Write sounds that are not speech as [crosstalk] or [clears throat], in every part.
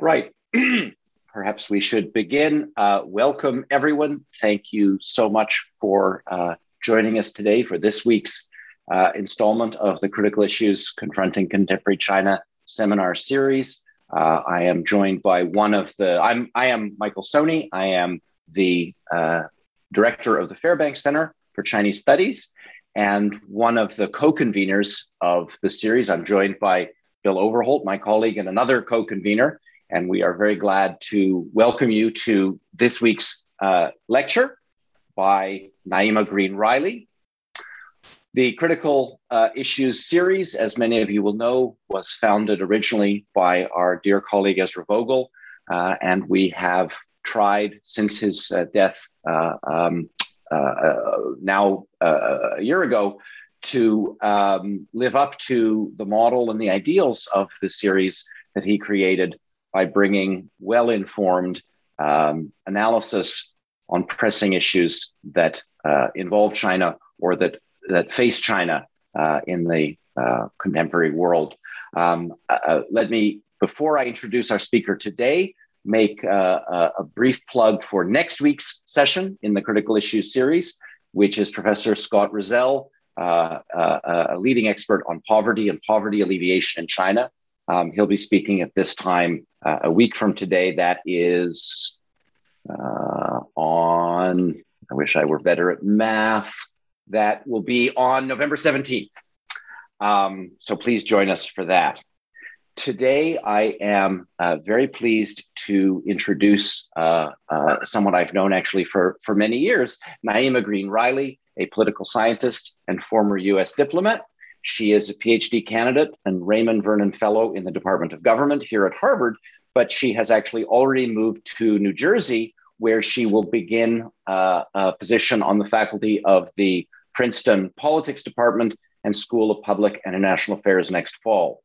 Right. [clears throat] Perhaps we should begin. Uh, welcome, everyone. Thank you so much for uh, joining us today for this week's uh, installment of the Critical Issues Confronting Contemporary China seminar series. Uh, I am joined by one of the, I'm, I am Michael Szonyi. I am the uh, director of the Fairbanks Center for Chinese Studies and one of the co conveners of the series. I'm joined by Bill Overholt, my colleague, and another co convenor. And we are very glad to welcome you to this week's uh, lecture by Naima Green Riley. The Critical uh, Issues series, as many of you will know, was founded originally by our dear colleague Ezra Vogel. Uh, and we have tried since his uh, death uh, um, uh, now a year ago to um, live up to the model and the ideals of the series that he created by bringing well informed um, analysis on pressing issues that uh, involve China or that, that face China uh, in the uh, contemporary world. Um, uh, uh, let me, before I introduce our speaker today, make uh, a brief plug for next week's session in the Critical Issues series, which is Professor Scott Rozelle, a leading expert on poverty and poverty alleviation in China. Um, he'll be speaking at this time uh, a week from today. That is uh, on, I wish I were better at math. That will be on November 17th. Um, so please join us for that. Today, I am uh, very pleased to introduce uh, uh, someone I've known actually for, for many years, Naima Green Riley, a political scientist and former US diplomat. She is a PhD candidate and Raymond Vernon Fellow in the Department of Government here at Harvard, but she has actually already moved to New Jersey, where she will begin uh, a position on the faculty of the Princeton Politics Department and School of Public and International Affairs next fall.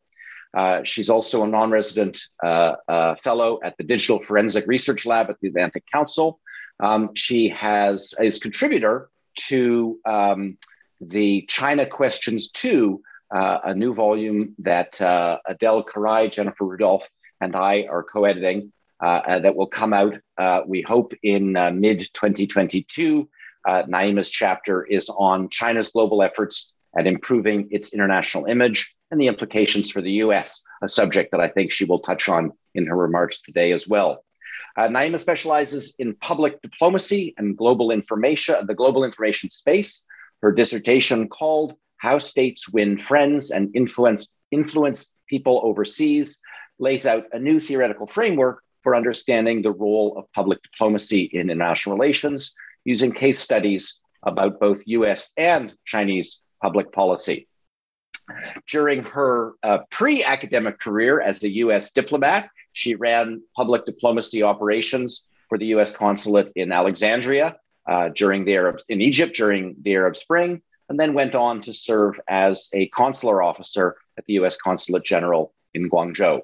Uh, she's also a non resident uh, uh, fellow at the Digital Forensic Research Lab at the Atlantic Council. Um, she has is contributor to um, the China Questions 2, uh, a new volume that uh, Adele Carrai, Jennifer Rudolph, and I are co editing uh, uh, that will come out, uh, we hope, in uh, mid 2022. Naima's chapter is on China's global efforts at improving its international image and the implications for the US, a subject that I think she will touch on in her remarks today as well. Uh, Naima specializes in public diplomacy and global information, the global information space, her dissertation called How States Win Friends and Influence, Influence People Overseas lays out a new theoretical framework for understanding the role of public diplomacy in international relations using case studies about both US and Chinese public policy. During her uh, pre academic career as a US diplomat, she ran public diplomacy operations for the US consulate in Alexandria uh, during the Arab in Egypt during the Arab Spring, and then went on to serve as a consular officer at the U.S. Consulate General in Guangzhou.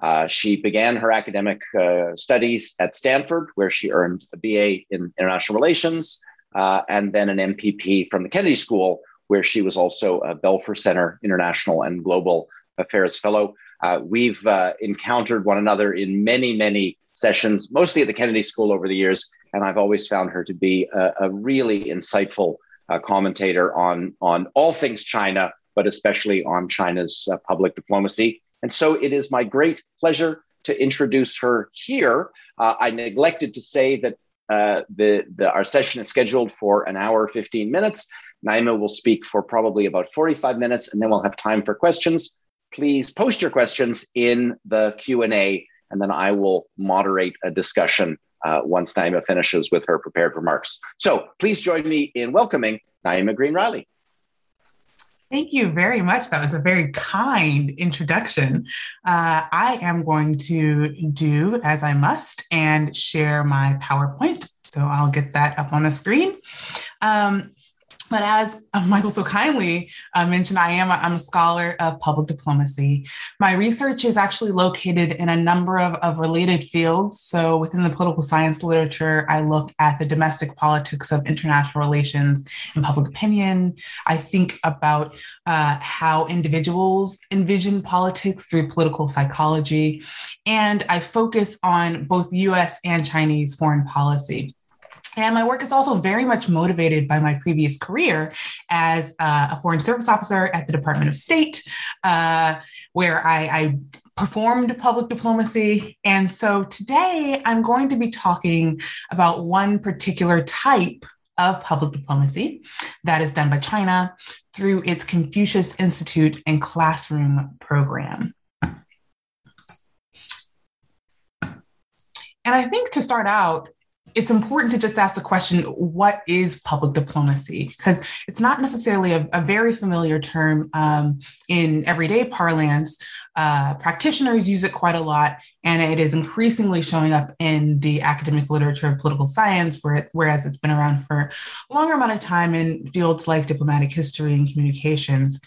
Uh, she began her academic uh, studies at Stanford, where she earned a BA in international relations, uh, and then an MPP from the Kennedy School, where she was also a Belfer Center International and Global Affairs Fellow. Uh, we've uh, encountered one another in many, many sessions, mostly at the Kennedy School over the years, and I've always found her to be a, a really insightful uh, commentator on on all things China, but especially on China's uh, public diplomacy. And so it is my great pleasure to introduce her here. Uh, I neglected to say that uh, the, the our session is scheduled for an hour 15 minutes. Naima will speak for probably about 45 minutes, and then we'll have time for questions. Please post your questions in the Q and A, and then I will moderate a discussion uh, once Naima finishes with her prepared remarks. So please join me in welcoming Naima Green Riley. Thank you very much. That was a very kind introduction. Uh, I am going to do as I must and share my PowerPoint. So I'll get that up on the screen. Um, But as uh, Michael so kindly uh, mentioned, I am a, I'm a scholar of public diplomacy. My research is actually located in a number of, of related fields. So within the political science literature, I look at the domestic politics of international relations and public opinion. I think about uh, how individuals envision politics through political psychology. And I focus on both US and Chinese foreign policy. And my work is also very much motivated by my previous career as uh, a Foreign Service Officer at the Department of State, uh, where I, I performed public diplomacy. And so today I'm going to be talking about one particular type of public diplomacy that is done by China through its Confucius Institute and Classroom program. And I think to start out, it's important to just ask the question what is public diplomacy? Because it's not necessarily a, a very familiar term um, in everyday parlance uh, practitioners use it quite a lot, and it is increasingly showing up in the academic literature of political science, where it, whereas it's been around for a longer amount of time in fields like diplomatic history and communications.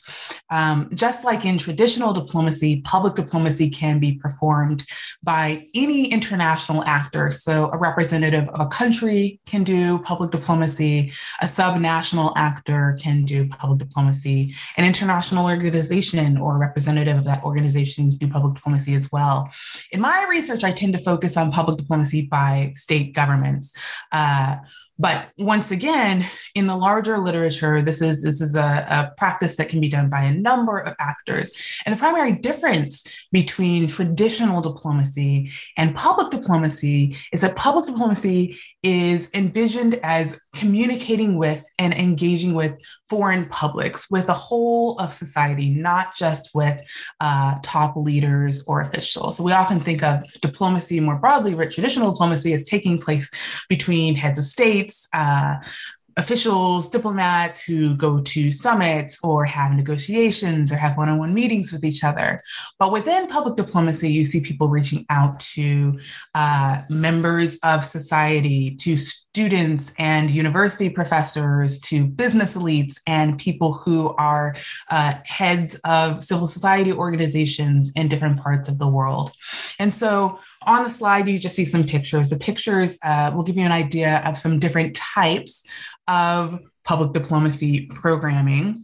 Um, just like in traditional diplomacy, public diplomacy can be performed by any international actor. So, a representative of a country can do public diplomacy, a subnational actor can do public diplomacy, an international organization or representative of that organization do public diplomacy as well. In my research, I tend to focus on public diplomacy by state governments. Uh, but once again, in the larger literature, this is this is a, a, practice that can be done by a number of actors. And the primary difference between traditional diplomacy and public diplomacy is that public diplomacy is envisioned as communicating with and engaging with foreign publics, with the whole of society, not just with uh, top leaders or officials. So we often think of diplomacy more broadly, traditional diplomacy is taking place between heads of states, uh, officials, diplomats who go to summits or have negotiations or have one on one meetings with each other. But within public diplomacy, you see people reaching out to uh, members of society, to students and university professors, to business elites, and people who are uh, heads of civil society organizations in different parts of the world. And so on the slide, you just see some pictures. The pictures uh, will give you an idea of some different types of public diplomacy programming.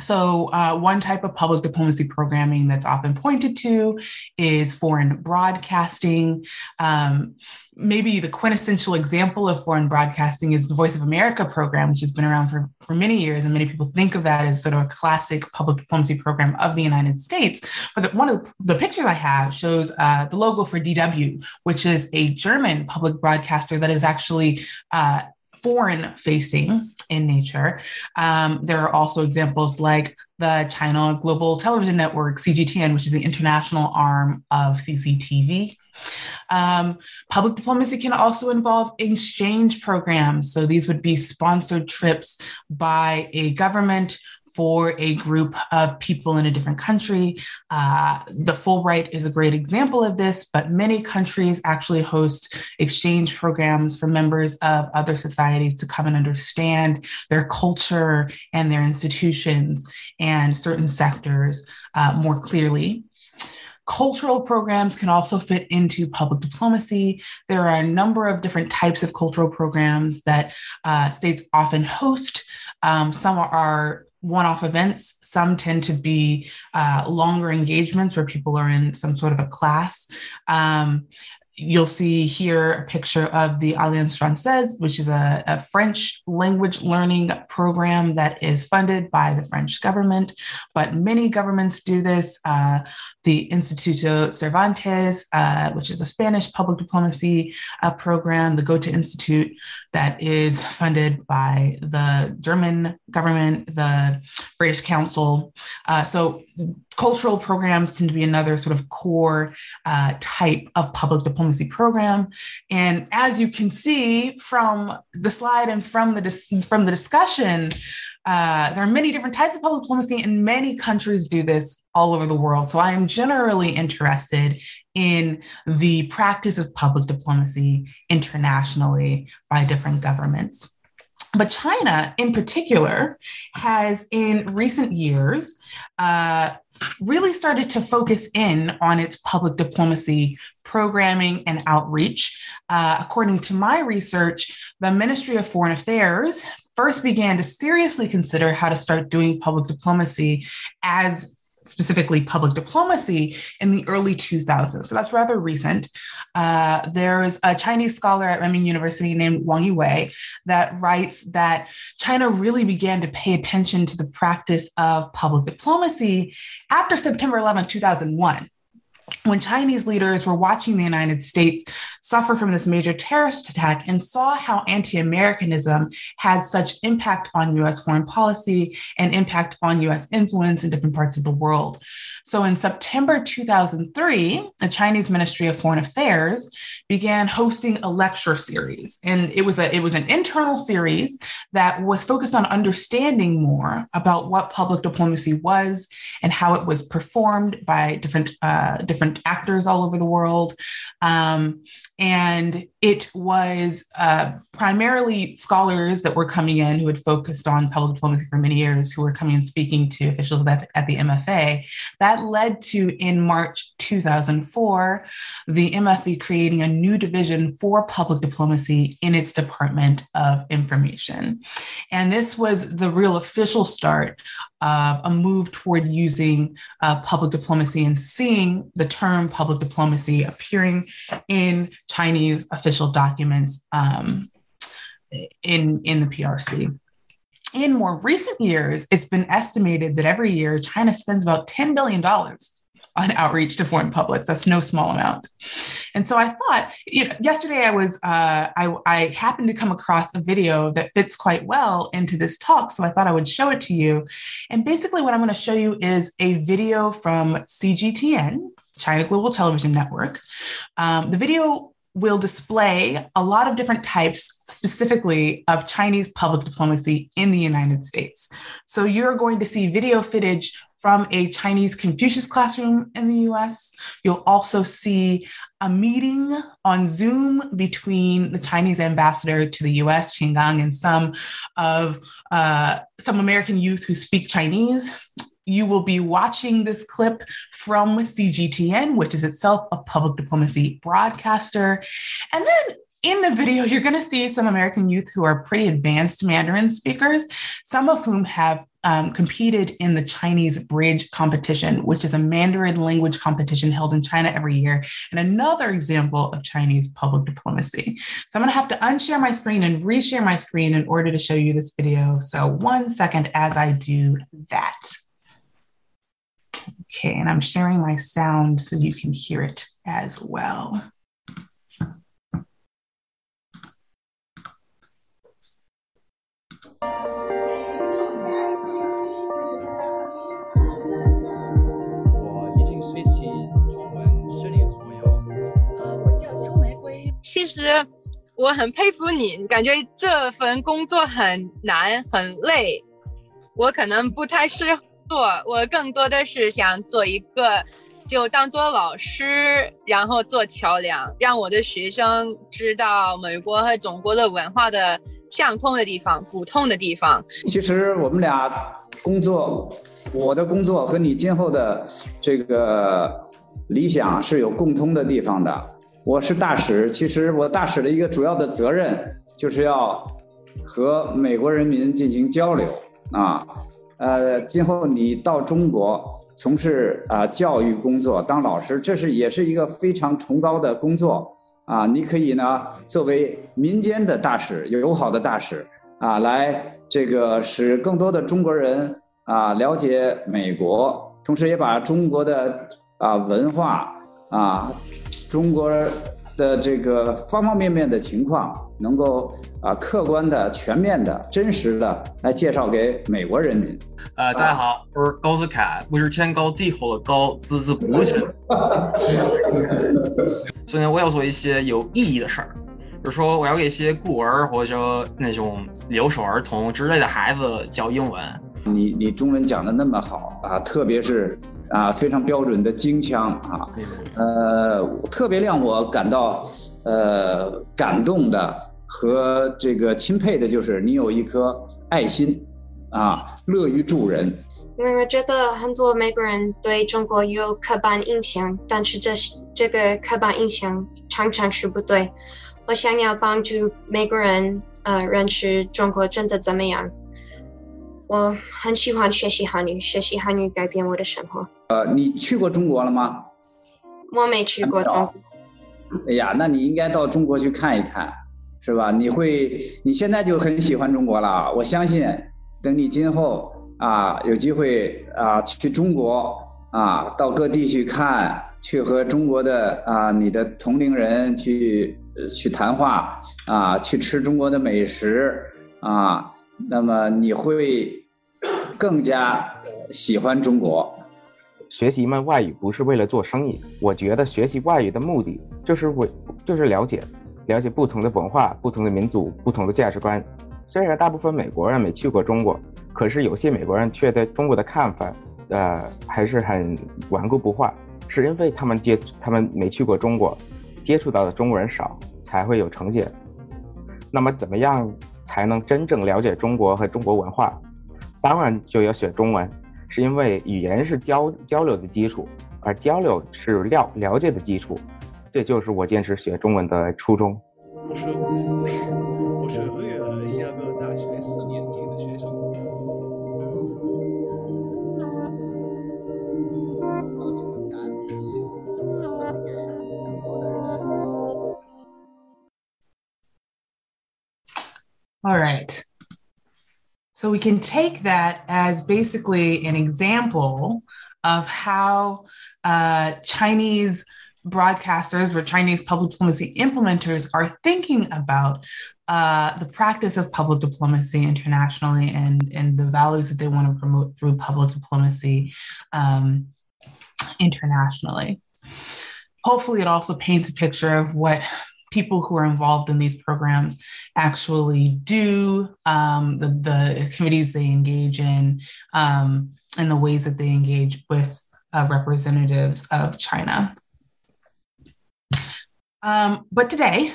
So, uh, one type of public diplomacy programming that's often pointed to is foreign broadcasting. Um, maybe the quintessential example of foreign broadcasting is the Voice of America program, which has been around for, for many years. And many people think of that as sort of a classic public diplomacy program of the United States. But the, one of the, the, pictures I have shows uh, the logo for DW, which is a German public broadcaster that is actually uh, foreign facing in nature. Um, there are also examples like the China Global Television Network, CGTN, which is the international arm of CCTV. Um, public diplomacy can also involve exchange programs. So these would be sponsored trips by a government for a group of people in a different country. Uh, the Fulbright is a great example of this, but many countries actually host exchange programs for members of other societies to come and understand their culture and their institutions and certain sectors uh, more clearly. Cultural programs can also fit into public diplomacy. There are a number of different types of cultural programs that uh, states often host. Um, some are one off events. Some tend to be uh, longer engagements where people are in some sort of a class. Um, you'll see here a picture of the Alliance Francaise, which is a, a, French language learning program that is funded by the French government. But many governments do this. Uh, the Instituto Cervantes, uh, which is a Spanish public diplomacy uh, program, the Goethe Institute, that is funded by the German government, the British Council. Uh, so, cultural programs tend to be another sort of core uh, type of public diplomacy program. And as you can see from the slide and from the dis- from the discussion, uh, there are many different types of public diplomacy, and many countries do this all over the world. So I am generally interested in the practice of public diplomacy internationally by different governments. But China, in particular, has in recent years uh, really started to focus in on its public diplomacy programming and outreach. Uh, according to my research, the Ministry of Foreign Affairs first began to seriously consider how to start doing public diplomacy as specifically public diplomacy in the early 2000s. So that's rather recent. Uh, there's a Chinese scholar at Renmin University named Wang Yiwei that writes that China really began to pay attention to the practice of public diplomacy after September 11, 2001 when Chinese leaders were watching the United States suffer from this major terrorist attack and saw how anti Americanism had such impact on US foreign policy and impact on US influence in different parts of the world. So in September 2003, the Chinese Ministry of Foreign Affairs began hosting a lecture series. And it was, a, it was an internal series that was focused on understanding more about what public diplomacy was and how it was performed by different, uh, different different actors all over the world. Um, and it was uh, primarily scholars that were coming in who had focused on public diplomacy for many years, who were coming and speaking to officials at, at the MFA. That led to, in March 2004, the MFA creating a new division for public diplomacy in its Department of Information. And this was the real official start of a move toward using uh, public diplomacy and seeing the term public diplomacy appearing in Chinese official documents um, in, in the PRC. In more recent years, it's been estimated that every year China spends about $10 billion on outreach to foreign publics. That's no small amount. And so I thought, you know, yesterday I was, uh, I, I happened to come across a video that fits quite well into this talk. So I thought I would show it to you. And basically, what I'm going to show you is a video from CGTN, China Global Television Network. Um, the video will display a lot of different types specifically of Chinese public diplomacy in the United States. So you're going to see video footage from a Chinese Confucius classroom in the US. You'll also see a meeting on Zoom between the Chinese ambassador to the US, Qin Gang, and some of uh, some American youth who speak Chinese. You will be watching this clip from CGTN, which is itself a public diplomacy broadcaster. And then in the video, you're going to see some American youth who are pretty advanced Mandarin speakers, some of whom have um, competed in the Chinese Bridge competition, which is a Mandarin language competition held in China every year, and another example of Chinese public diplomacy. So I'm going to have to unshare my screen and reshare my screen in order to show you this video. So one second as I do that. Okay, and I'm sharing my sound so you can hear it as well. 我已经学习中文十年左右。呃，我叫邱玫瑰。其实我很佩服你，感觉这份工作很难很累，我可能不太适合 我更多的是想做一个，就当做老师，然后做桥梁，让我的学生知道美国和中国的文化的。相通的地方，不同的地方。其实我们俩工作，我的工作和你今后的这个理想是有共通的地方的。我是大使，其实我大使的一个主要的责任就是要和美国人民进行交流啊。呃，今后你到中国从事啊教育工作，当老师，这是也是一个非常崇高的工作。啊，你可以呢作为民间的大使、友好的大使啊，来这个使更多的中国人啊了解美国，同时也把中国的啊文化啊，中国的这个方方面面的情况，能够啊客观的、全面的、真实的来介绍给美国人民。呃，大家好，我是高子凯，我是天高地厚的高，字字不清。所以呢，我要做一些有意义的事儿，比如说我要给一些孤儿或者那种留守儿童之类的孩子教英文。你你中文讲的那么好啊，特别是啊非常标准的京腔啊，呃，特别让我感到呃感动的。和这个钦佩的就是你有一颗爱心，啊，乐于助人。因为我觉得很多美国人对中国有刻板印象，但是这是这个刻板印象常常是不对。我想要帮助美国人呃认识中国真的怎么样。我很喜欢学习汉语，学习汉语改变我的生活。呃，你去过中国了吗？我没去过中国。哎呀，那你应该到中国去看一看，是吧？你会，你现在就很喜欢中国了。我相信，等你今后啊有机会啊去中国啊到各地去看，去和中国的啊你的同龄人去去谈话啊，去吃中国的美食啊，那么你会更加喜欢中国。学习一门外语不是为了做生意，我觉得学习外语的目的就是为就是了解，了解不同的文化、不同的民族、不同的价值观。虽然大部分美国人没去过中国，可是有些美国人却对中国的看法，呃，还是很顽固不化，是因为他们接他们没去过中国，接触到的中国人少，才会有成见。那么，怎么样才能真正了解中国和中国文化？当然就要学中文。是因为语言是交交流的基础，而交流是了了解的基础，这就是我坚持学中文的初衷。我是我是那个西雅图大学四年 All right. So we can take that as basically an example of how uh, Chinese broadcasters or Chinese public diplomacy implementers are thinking about uh, the practice of public diplomacy internationally and, and the values that they want to promote through public diplomacy um, internationally. Hopefully, it also paints a picture of what people who are involved in these programs actually do, um, the, the committees they engage in, um, and the ways that they engage with uh, representatives of China. Um, but today,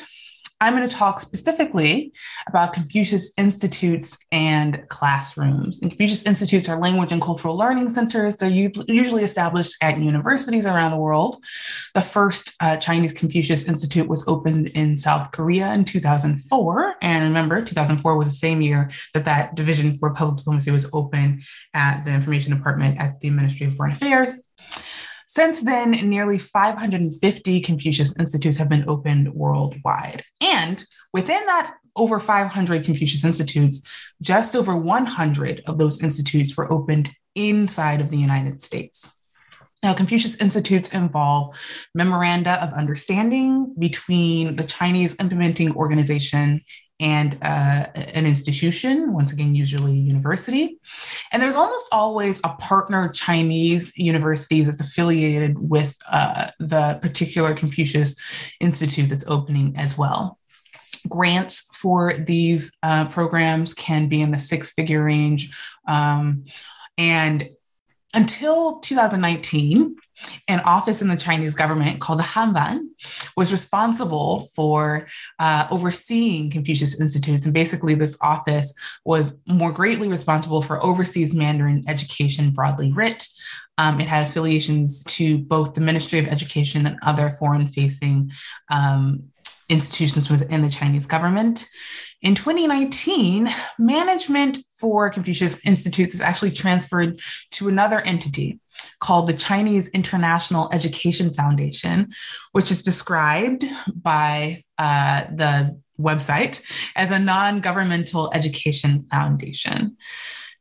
I'm going to talk specifically about Confucius Institutes and classrooms. And Confucius Institutes are language and cultural learning centers. They're usually established at universities around the world. The first uh, Chinese Confucius Institute was opened in South Korea in 2004. And remember, 2004 was the same year that that division for public diplomacy was opened at the Information Department at the Ministry of Foreign Affairs. Since then, nearly 550 Confucius Institutes have been opened worldwide. And within that over 500 Confucius Institutes, just over 100 of those institutes were opened inside of the United States. Now, Confucius Institutes involve memoranda of understanding between the Chinese implementing organization and uh, an institution, once again, usually a university. And there's almost always a partner Chinese university that's affiliated with uh, the particular Confucius Institute that's opening as well. Grants for these uh, programs can be in the six figure range. Um, and until 2019, an office in the Chinese government called the Hanban was responsible for uh, overseeing Confucius Institutes. And basically, this office was more greatly responsible for overseas Mandarin education, broadly writ. Um, it had affiliations to both the Ministry of Education and other foreign facing um, institutions within the Chinese government. In 2019, management for Confucius Institutes is actually transferred to another entity called the Chinese International Education Foundation, which is described by uh, the website as a non governmental education foundation.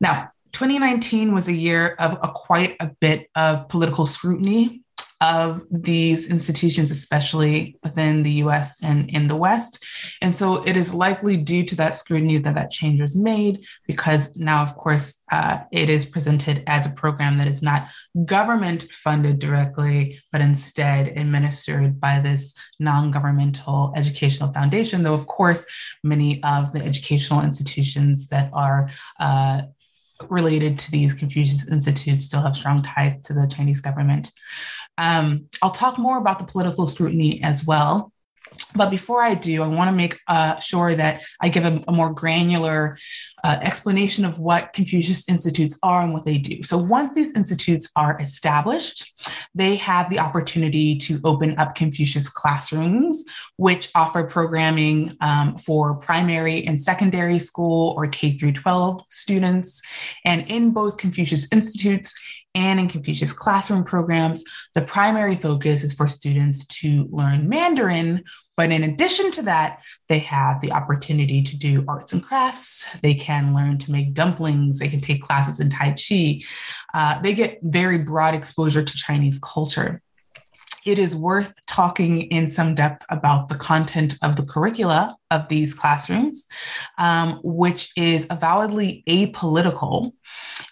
Now, 2019 was a year of a quite a bit of political scrutiny of these institutions, especially within the US and in the West. And so it is likely due to that scrutiny that that change was made, because now, of course, uh, it is presented as a program that is not government funded directly, but instead administered by this non governmental educational foundation. Though, of course, many of the educational institutions that are uh, related to these Confucius institutes still have strong ties to the Chinese government. Um, I'll talk more about the political scrutiny as well. But before I do, I want to make uh, sure that I give a, a more granular uh, explanation of what Confucius Institutes are and what they do. So, once these institutes are established, they have the opportunity to open up Confucius classrooms, which offer programming um, for primary and secondary school or K through 12 students. And in both Confucius Institutes and in Confucius classroom programs, the primary focus is for students to learn Mandarin. But in addition to that, they have the opportunity to do arts and crafts. They can learn to make dumplings. They can take classes in Tai Chi. Uh, they get very broad exposure to Chinese culture it is worth talking in some depth about the content of the curricula of these classrooms, um, which is avowedly apolitical.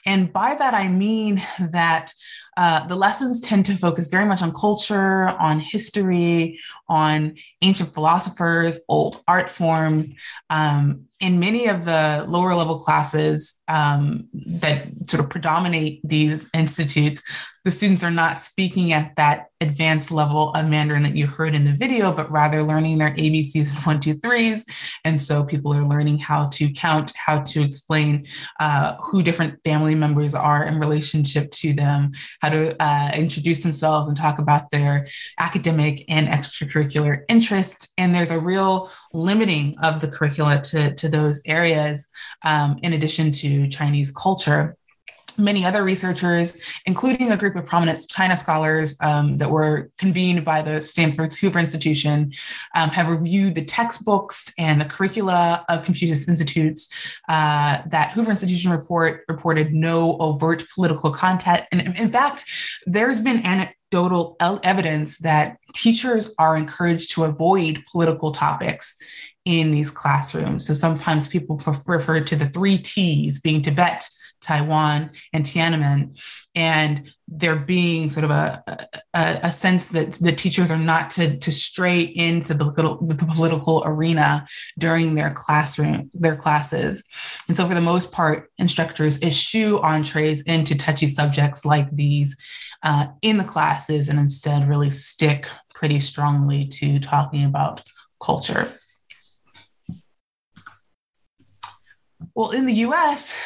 And by that, I mean that uh, the lessons tend to focus very much on culture, on history, on ancient philosophers, old art forms. Um, in many of the lower level classes um, that sort of predominate these institutes, the students are not speaking at that advanced level of Mandarin that you heard in the video, but rather learning their ABCs and one, two, threes. And so people are learning how to count, how to explain uh, who different family members are in relationship to them, how to uh, introduce themselves and talk about their academic and extracurricular interests. And there's a real limiting of the curricula to, to those areas, um, in addition to Chinese culture many other researchers, including a group of prominent China scholars um, that were convened by the Stanford's Hoover Institution, um, have reviewed the textbooks and the curricula of Confucius Institutes. Uh, that Hoover Institution report reported no overt political content. And in fact, there's been anecdotal evidence that teachers are encouraged to avoid political topics in these classrooms. So sometimes people refer to the three T's being Tibet, Taiwan and Tiananmen, and there being sort of a, a, a, sense that the teachers are not to, to stray into the political, the political arena during their classroom, their classes. And so for the most part, instructors eschew entrees into touchy subjects like these uh, in the classes and instead really stick pretty strongly to talking about culture. Well, in the US,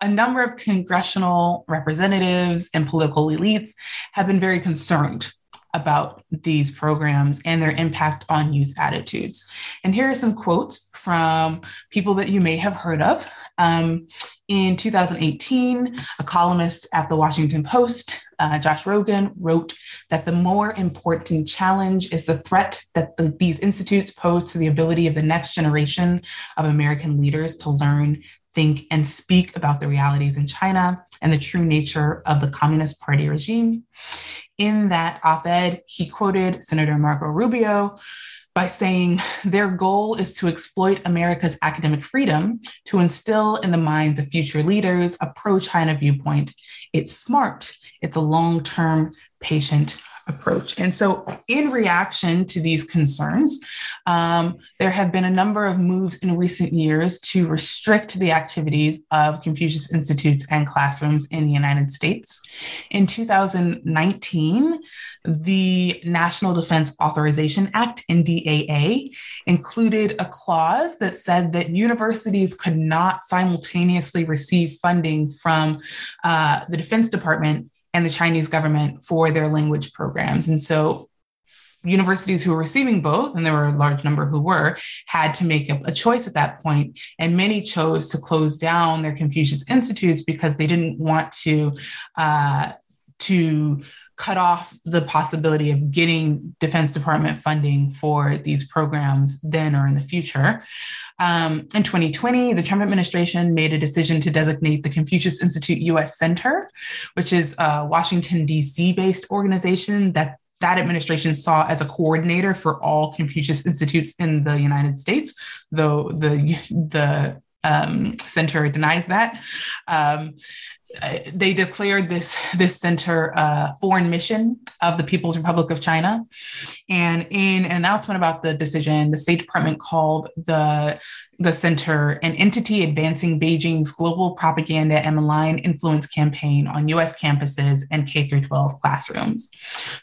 a number of congressional representatives and political elites have been very concerned about these programs and their impact on youth attitudes. And here are some quotes from people that you may have heard of. Um, in 2018, a columnist at the Washington Post, uh, Josh Rogin, wrote that the more important challenge is the threat that the, these institutes pose to the ability of the next generation of American leaders to learn think, and speak about the realities in China and the true nature of the Communist Party regime. In that op ed, he quoted Senator Marco Rubio by saying their goal is to exploit America's academic freedom to instill in the minds of future leaders a pro China viewpoint. It's smart, it's a long term, patient approach. And so, in reaction to these concerns, um, there have been a number of moves in recent years to restrict the activities of Confucius Institutes and classrooms in the United States. In 2019, the National Defense Authorization Act, NDAA, included a clause that said that universities could not simultaneously receive funding from uh, the Defense Department and the Chinese government for their language programs. And so universities who were receiving both, and there were a large number who were, had to make a, a, choice at that point. And many chose to close down their Confucius institutes because they didn't want to uh, to cut off the possibility of getting Defense Department funding for these programs then or in the future. Um, in 2020, the Trump administration made a decision to designate the Confucius Institute US Center, which is a Washington, D.C. based organization that that administration saw as a coordinator for all Confucius institutes in the United States, though the, the um, center denies that. Um, Uh, they declared this this center a foreign mission of the People's Republic of China, and in an announcement about the decision, the State Department called the the center an entity advancing Beijing's global propaganda and malign influence campaign on U.S. campuses and K 12 classrooms.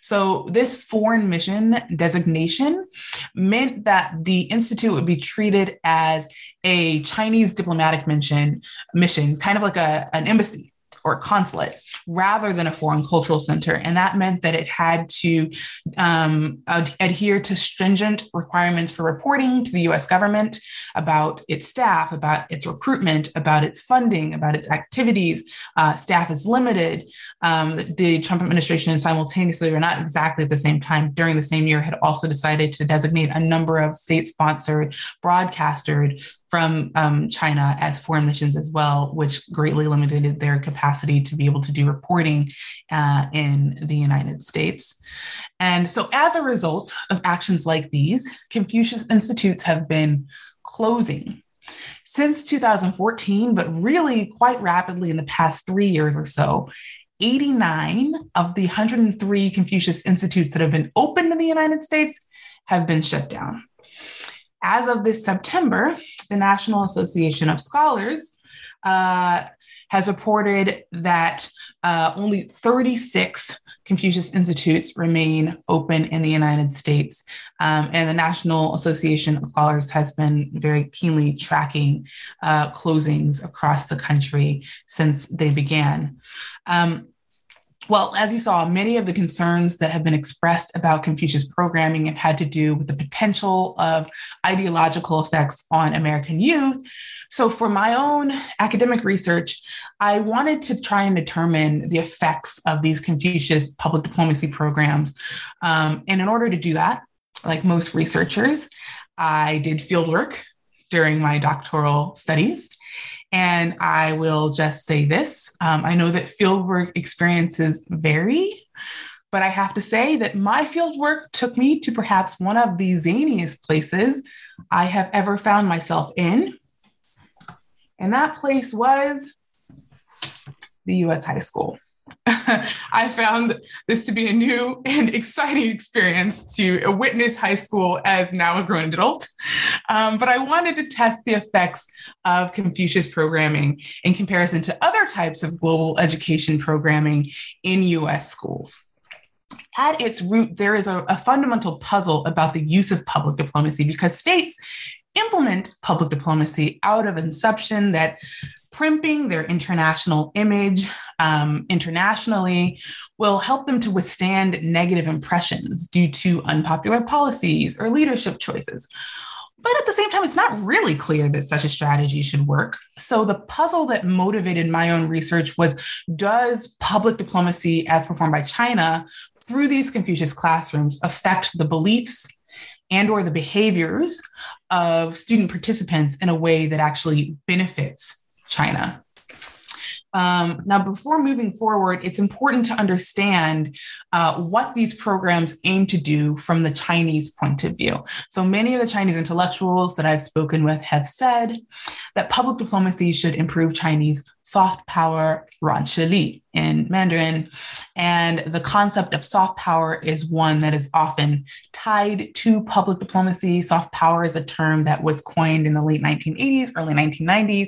So, this foreign mission designation meant that the institute would be treated as a Chinese diplomatic mission, mission kind of like a, an embassy or consulate rather than a foreign cultural center. And that meant that it had to um, ad- adhere to stringent requirements for reporting to the US government about its staff, about its recruitment, about its funding, about its activities. Uh, staff is limited. Um, the Trump administration simultaneously, or not exactly at the same time, during the same year, had also decided to designate a number of state sponsored broadcasters from um, China as foreign missions as well, which greatly limited their capacity to be able to do reporting uh, in the United States. And so, as a result of actions like these, Confucius Institutes have been closing since 2014, but really quite rapidly in the past three years or so. 89 of the 103 Confucius Institutes that have been open in the United States have been shut down. As of this September, the National Association of Scholars uh, has reported that uh, only 36 Confucius Institutes remain open in the United States. Um, and the National Association of Scholars has been very keenly tracking uh, closings across the country since they began. Um, well, as you saw, many of the concerns that have been expressed about Confucius programming have had to do with the potential of ideological effects on American youth. So, for my own academic research, I wanted to try and determine the effects of these Confucius public diplomacy programs. Um, and in order to do that, like most researchers, I did fieldwork during my doctoral studies. And I will just say this um, I know that fieldwork experiences vary, but I have to say that my fieldwork took me to perhaps one of the zaniest places I have ever found myself in. And that place was the US High School. [laughs] I found this to be a new and exciting experience to witness high school as now a grown adult. Um, but I wanted to test the effects of Confucius programming in comparison to other types of global education programming in US schools. At its root, there is a, a fundamental puzzle about the use of public diplomacy because states implement public diplomacy out of inception that primping their international image um, internationally will help them to withstand negative impressions due to unpopular policies or leadership choices. But at the same time, it's not really clear that such a strategy should work. So, the puzzle that motivated my own research was Does public diplomacy, as performed by China through these Confucius classrooms, affect the beliefs and or the behaviors of student participants in a way that actually benefits China. Um, now, before moving forward, it's important to understand uh, what these programs aim to do from the Chinese point of view. So, many of the Chinese intellectuals that I've spoken with have said that public diplomacy should improve Chinese soft power, Li in Mandarin. And the concept of soft power is one that is often tied to public diplomacy. Soft power is a term that was coined in the late 1980s, early 1990s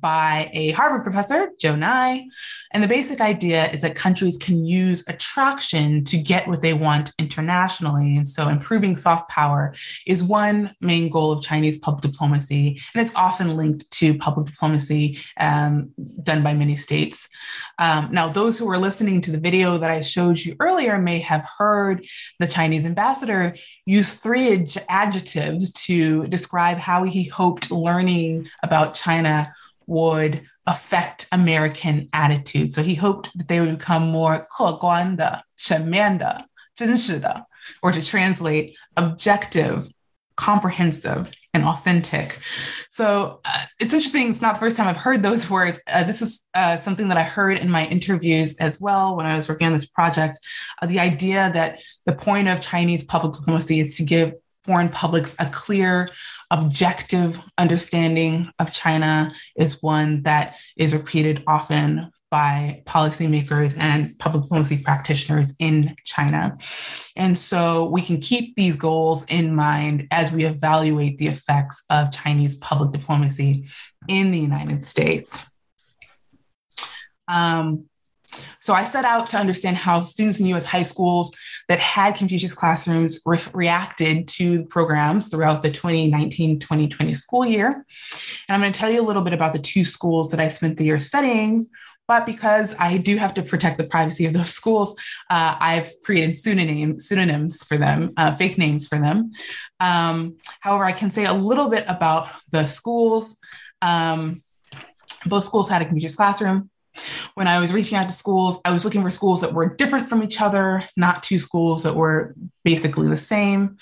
by a Harvard professor, Joe Nye. And the basic idea is that countries can use attraction to get what they want internationally. And so improving soft power is one main goal of Chinese public diplomacy. And it's often linked to public diplomacy um, done by many states. Um, now, those who are listening to the video that I showed you earlier may have heard the Chinese ambassador use three ad- adjectives to describe how he hoped learning about China would affect American attitudes. So he hoped that they would become more 客观的,全面的,真实的, or to translate objective, comprehensive, and authentic. So uh, it's interesting. It's not the first time I've heard those [laughs] words. Uh, this is uh, something that I heard in my interviews as well when I was working on this project. Uh, the idea that the point of Chinese public diplomacy is to give foreign publics a clear, objective understanding of China is one that is repeated often by policymakers and public diplomacy practitioners in China. And so we can keep these goals in mind as we evaluate the effects of Chinese public diplomacy in the United States. Um, so I set out to understand how students in US high schools that had Confucius classrooms re- reacted to programs throughout the 2019 2020 school year. And I'm going to tell you a little bit about the two schools that I spent the year studying. But because I do have to protect the privacy of those schools, uh, I've created pseudonym, pseudonyms for them, uh, fake names for them. Um, however, I can say a little bit about the schools. Um, both schools had a Confucius classroom. When I was reaching out to schools, I was looking for schools that were different from each other, not two schools that were basically the same.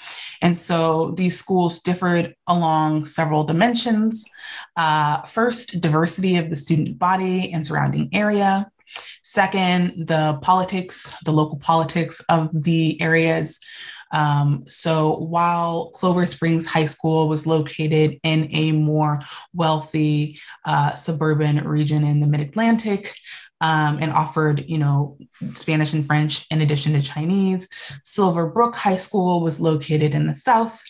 And so these schools differed along several dimensions. Uh, first, diversity of the student body and surrounding area. Second, the politics, the local politics of the areas. Um, so while Clover Springs High School was located in a more wealthy uh, suburban region in the Mid Atlantic, um, and offered, you know, Spanish and French in addition to Chinese. Silver Brook High School was located in the South.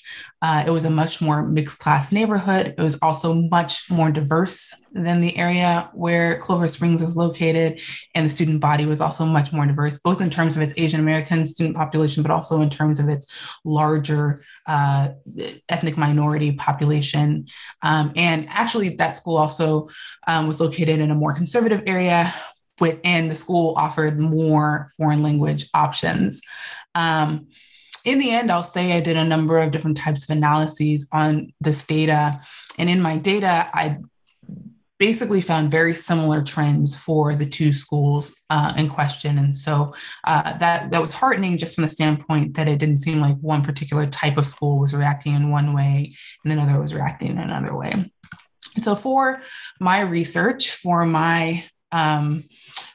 Uh, it was a much more mixed class neighborhood. It was also much more diverse than the area where Clover Springs was located. And the student body was also much more diverse, both in terms of its Asian American student population, but also in terms of its larger uh, ethnic minority population. Um, and actually, that school also um, was located in a more conservative area within the school offered more foreign language options. Um, in the end, I'll say I did a number of different types of analyses on this data. And in my data, I basically found very similar trends for the two schools uh, in question. And so uh, that, that was heartening just from the standpoint that it didn't seem like one particular type of school was reacting in one way and another was reacting in another way. And so for my research, for my um,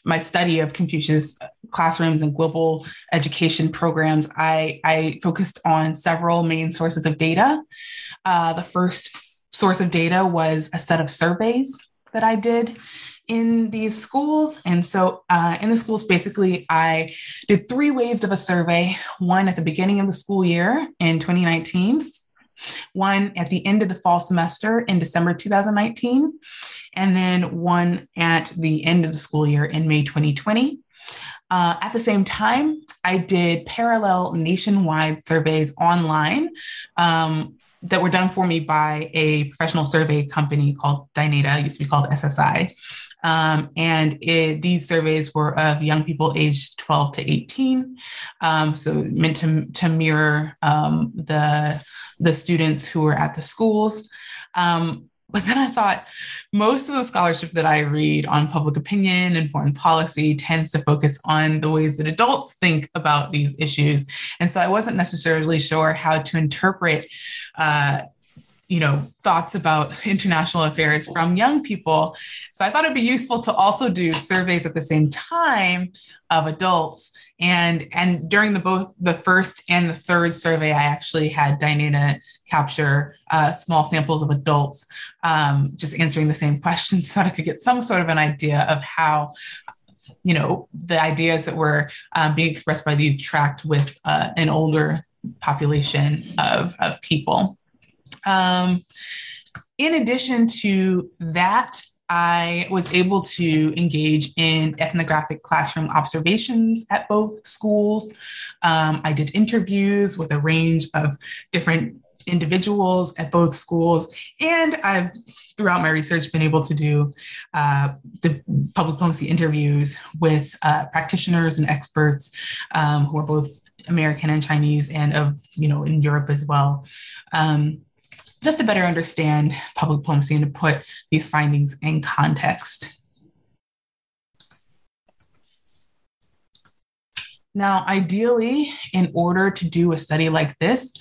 my study of Confucius classrooms and global education programs, I, I focused on several main sources of data. Uh, the first source of data was a set of surveys that I did in these schools. And so uh, in the schools, basically, I did three waves of a survey one at the beginning of the school year in 2019, one at the end of the fall semester in December 2019, and then one at the end of the school year in May 2020. Uh, at the same time, I did parallel nationwide surveys online um, that were done for me by a professional survey company called Dynata, used to be called SSI. Um, and it, these surveys were of young people aged 12 to 18, um, so meant to, to mirror um, the, the students who were at the schools. Um, but then I thought most of the scholarship that I read on public opinion and foreign policy tends to focus on the ways that adults think about these issues. And so I wasn't necessarily sure how to interpret. Uh, you know thoughts about [laughs] international affairs from young people. So i thought it'd be useful to also do surveys at the same time of adults. And and during the both the first and the third survey i actually had Dynata capture uh, small samples of adults um, just answering the same [laughs] questions so that i could get some sort of an idea of how you know the ideas that were um, being expressed by these tracked with uh, an older population of, of people um, in addition to that I was able to engage in ethnographic classroom observations at both schools. Um, I did interviews with a range of different individuals at both schools. And I've, throughout my research, been able to do uh, the public policy interviews with uh, practitioners and experts um, who are both American and Chinese and of, you know, in Europe as well. Um, just to better understand public diplomacy and to put these findings in context. Now, ideally, in order to do a study like this,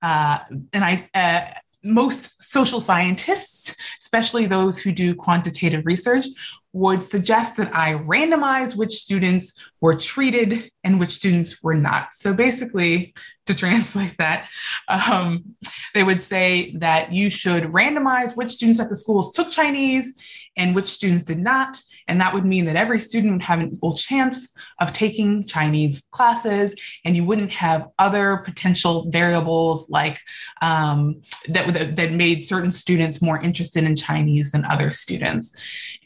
uh, and I, uh, most social scientists, especially those who do quantitative research, would suggest that I randomize which students were treated and which students were not. So basically, to [laughs] translate that, um, they would say that you should randomize which students at the schools took Chinese and which students did not. And that would mean that every student would have an equal chance of taking Chinese classes, and you wouldn't have other potential variables like um, that, that made certain students more interested in Chinese than other students.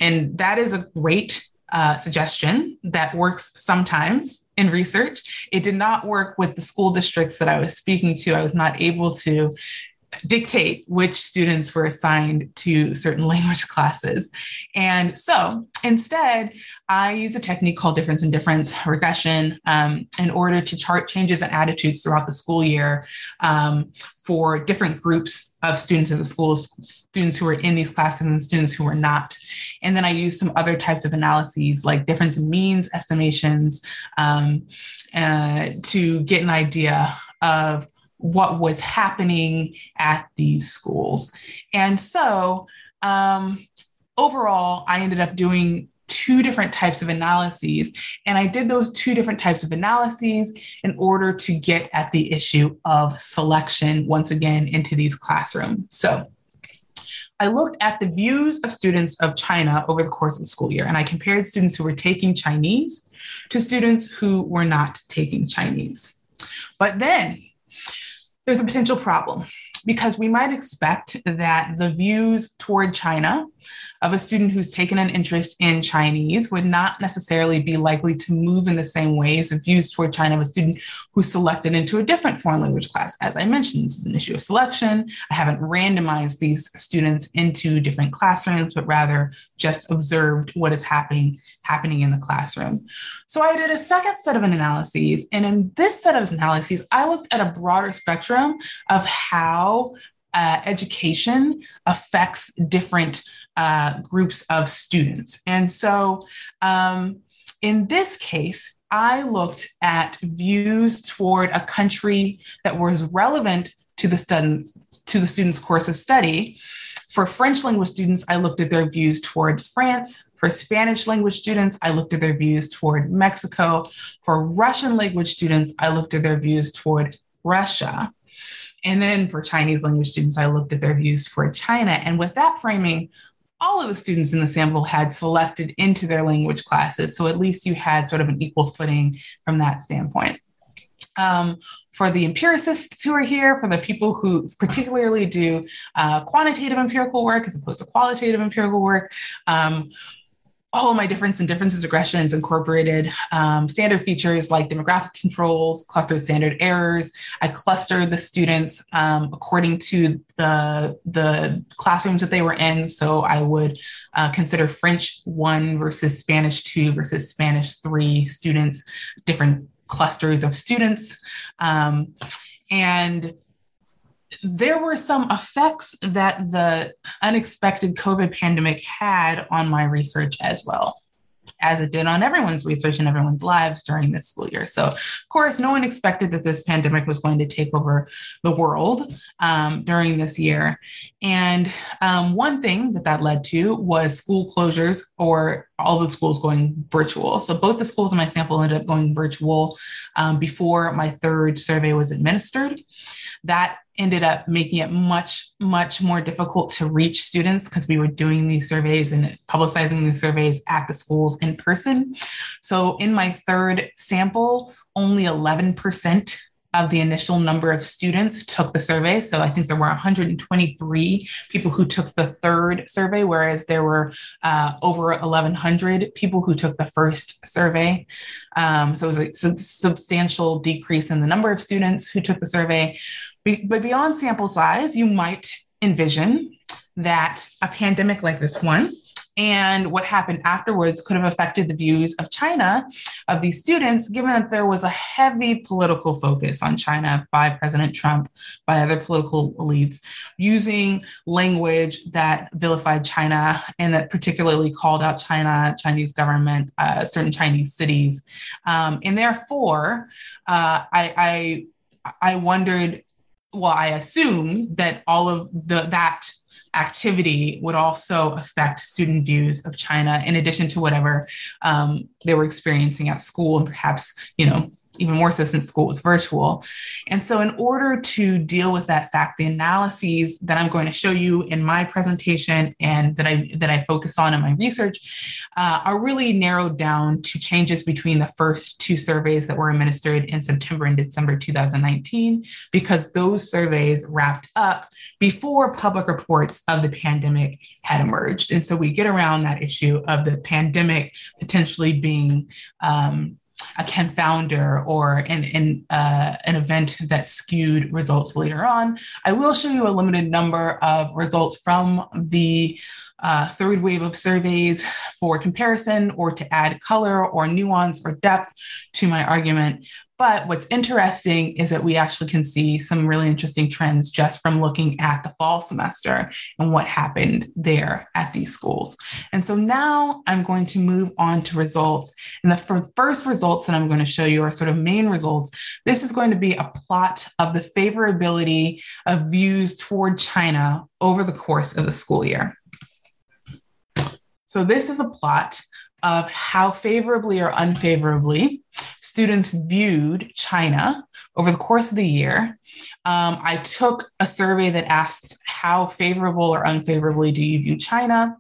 And that is a great uh, suggestion that works sometimes in research. It did not work with the school districts that I was speaking to. I was not able to dictate which students were assigned to certain [laughs] language classes. And so instead, I use a technique called difference in difference regression um, in order to chart changes in attitudes throughout the school year um, for different groups of students in the schools, students who were in these classes and students who were not. And then I use some other types of analyses like difference in means estimations um, uh, to get an idea of what was happening at these schools. And so um, overall, I ended up doing two different types of analyses. And I did those two different types of analyses in order to get at the issue of selection once again into these classrooms. So I looked at the views of students of China over the course of the school year, and I compared students who were taking Chinese to students who were not taking Chinese. But then there's a potential problem because we might expect that the views toward China of a student who's taken an interest in Chinese would not necessarily be likely to move in the same ways as views toward China of a student who's selected into a different foreign language class. As I mentioned, this is an issue of selection. I haven't randomized these students into different classrooms, but rather just observed what is happening happening in the classroom. So I did a second set of analyses, and in this set of analyses, I looked at a broader spectrum of how uh, education affects different uh, groups of students. And so um, in this case, I looked at views toward a country that was relevant to the students to the students' course of study. For French language students, I looked at their views towards France. For Spanish language students, I looked at their views toward Mexico. For Russian language students, I looked at their views toward Russia. And then for Chinese language students, I looked at their views for China. And with that framing, all of the students in the sample had selected into their language classes. So at least you had sort of an equal footing from that standpoint. Um, for the empiricists who are here, for the people who particularly do uh, quantitative empirical work as opposed to qualitative empirical work, um, all my difference and differences regressions incorporated um, standard features like demographic controls, clustered standard errors. I clustered the students um, according to the, the classrooms that they were in. So I would uh, consider French one versus Spanish two versus Spanish three students, different clusters of students. Um, and there were some effects that the unexpected COVID pandemic had on my research as well, as it did on everyone's research and everyone's lives during this school year. So, of course, no one expected that this pandemic was going to take over the world um, during this year. And um, one thing that that led to was school closures or all the schools going virtual. So, both the schools in my sample ended up going virtual um, before my third survey was administered that ended up making it much, much more difficult to reach students because we were doing these surveys and publicizing these surveys at the schools in person. So in my third sample, only 11% of the initial number of students took the survey. So I think there were 123 people who took the third survey, whereas there were uh, over 1,100 people who took the first survey. Um, so it was a substantial decrease in the number of students who took the survey. Be- but beyond sample size, you might envision that a pandemic like this one and what happened afterwards could have affected the views of China of these students, given that there was a heavy political focus on China by President Trump, by other political elites, using language that vilified China and that particularly called out China, Chinese government, uh, certain Chinese cities. Um, and therefore, uh, I, I, I wondered well, I assume that all of the that activity would also affect student views of China in addition to whatever um, they were experiencing at school and perhaps, you know, even more so since school was virtual. And so, in order to deal with that fact, the analyses that I'm going to show you in my presentation and that I that I focus on in my research uh, are really narrowed down to changes between the first two surveys that were administered in September and December 2019, because those surveys wrapped up before public reports of the pandemic had emerged. And so we get around that issue of the pandemic potentially being um, a confounder or an, an, uh, an event that skewed results later on. I will show you a limited number of results from the uh, third wave of surveys for comparison or to add color or nuance or depth to my argument. But what's interesting is that we actually can see some really interesting trends just from looking at the fall semester and what happened there at these schools. And so now I'm going to move on to results. And the first results that I'm going to show you are sort of main results. This is going to be a plot of the favorability of views toward China over the course of the school year. So this is a plot of how favorably or unfavorably students viewed China over the course of the year. Um, I took a survey that asked how favorable or unfavorably do you view China?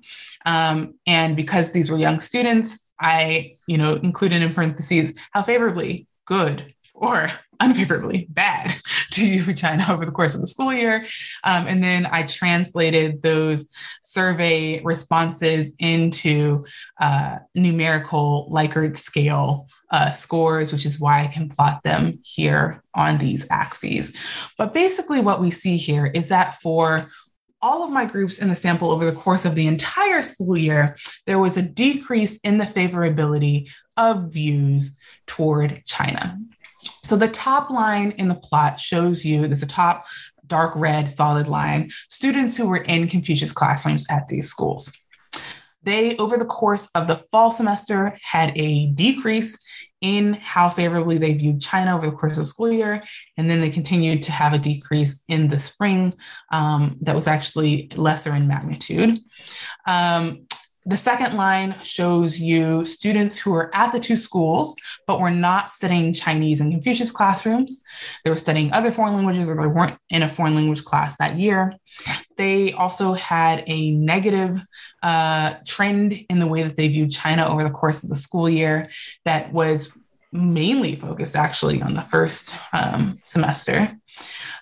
Um, and because these were young students, I, you know, included in parentheses how favorably, good, or unfavorably bad [laughs] to China over the course of the school year. Um, and then I translated those survey responses into uh, numerical Likert scale uh, scores, which is why I can plot them here on these axes. But basically, what we see here is that for all of my groups in the sample over the course of the entire school year, there was a decrease in the favorability of views toward China. So the top line in the plot shows you there's a top dark red solid line students who were in Confucius classrooms at these schools. They, over the course of the fall semester, had a decrease in how favorably they viewed China over the course of the school year. And then they continued to have a decrease in the spring um, that was actually lesser in magnitude. Um, the second line shows you students who were at the two schools, but were not studying Chinese in Confucius classrooms. They were studying other foreign languages or they weren't in a foreign language class that year. They also had a negative uh, trend in the way that they viewed China over the course of the school year that was mainly focused actually on the first um, semester.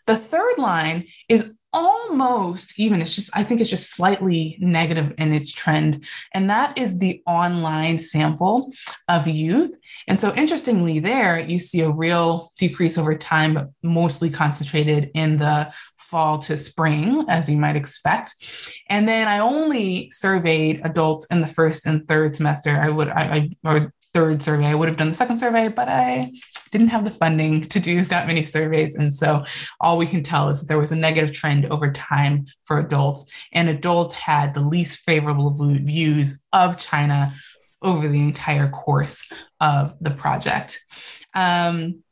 The third line is almost even. It's just i think it's just slightly negative in its trend. And that is the online sample of youth. And so interestingly there you see a real decrease over time but mostly concentrated in the fall to spring as you might expect. And then i only surveyed adults in the first and third semester. I would i, I or third survey. I would have done the second survey but i didn't have the funding to do that many surveys. And so all we can tell is that there was a negative trend over time for adults, and adults had the least favorable views of China over the entire course of the project. Um,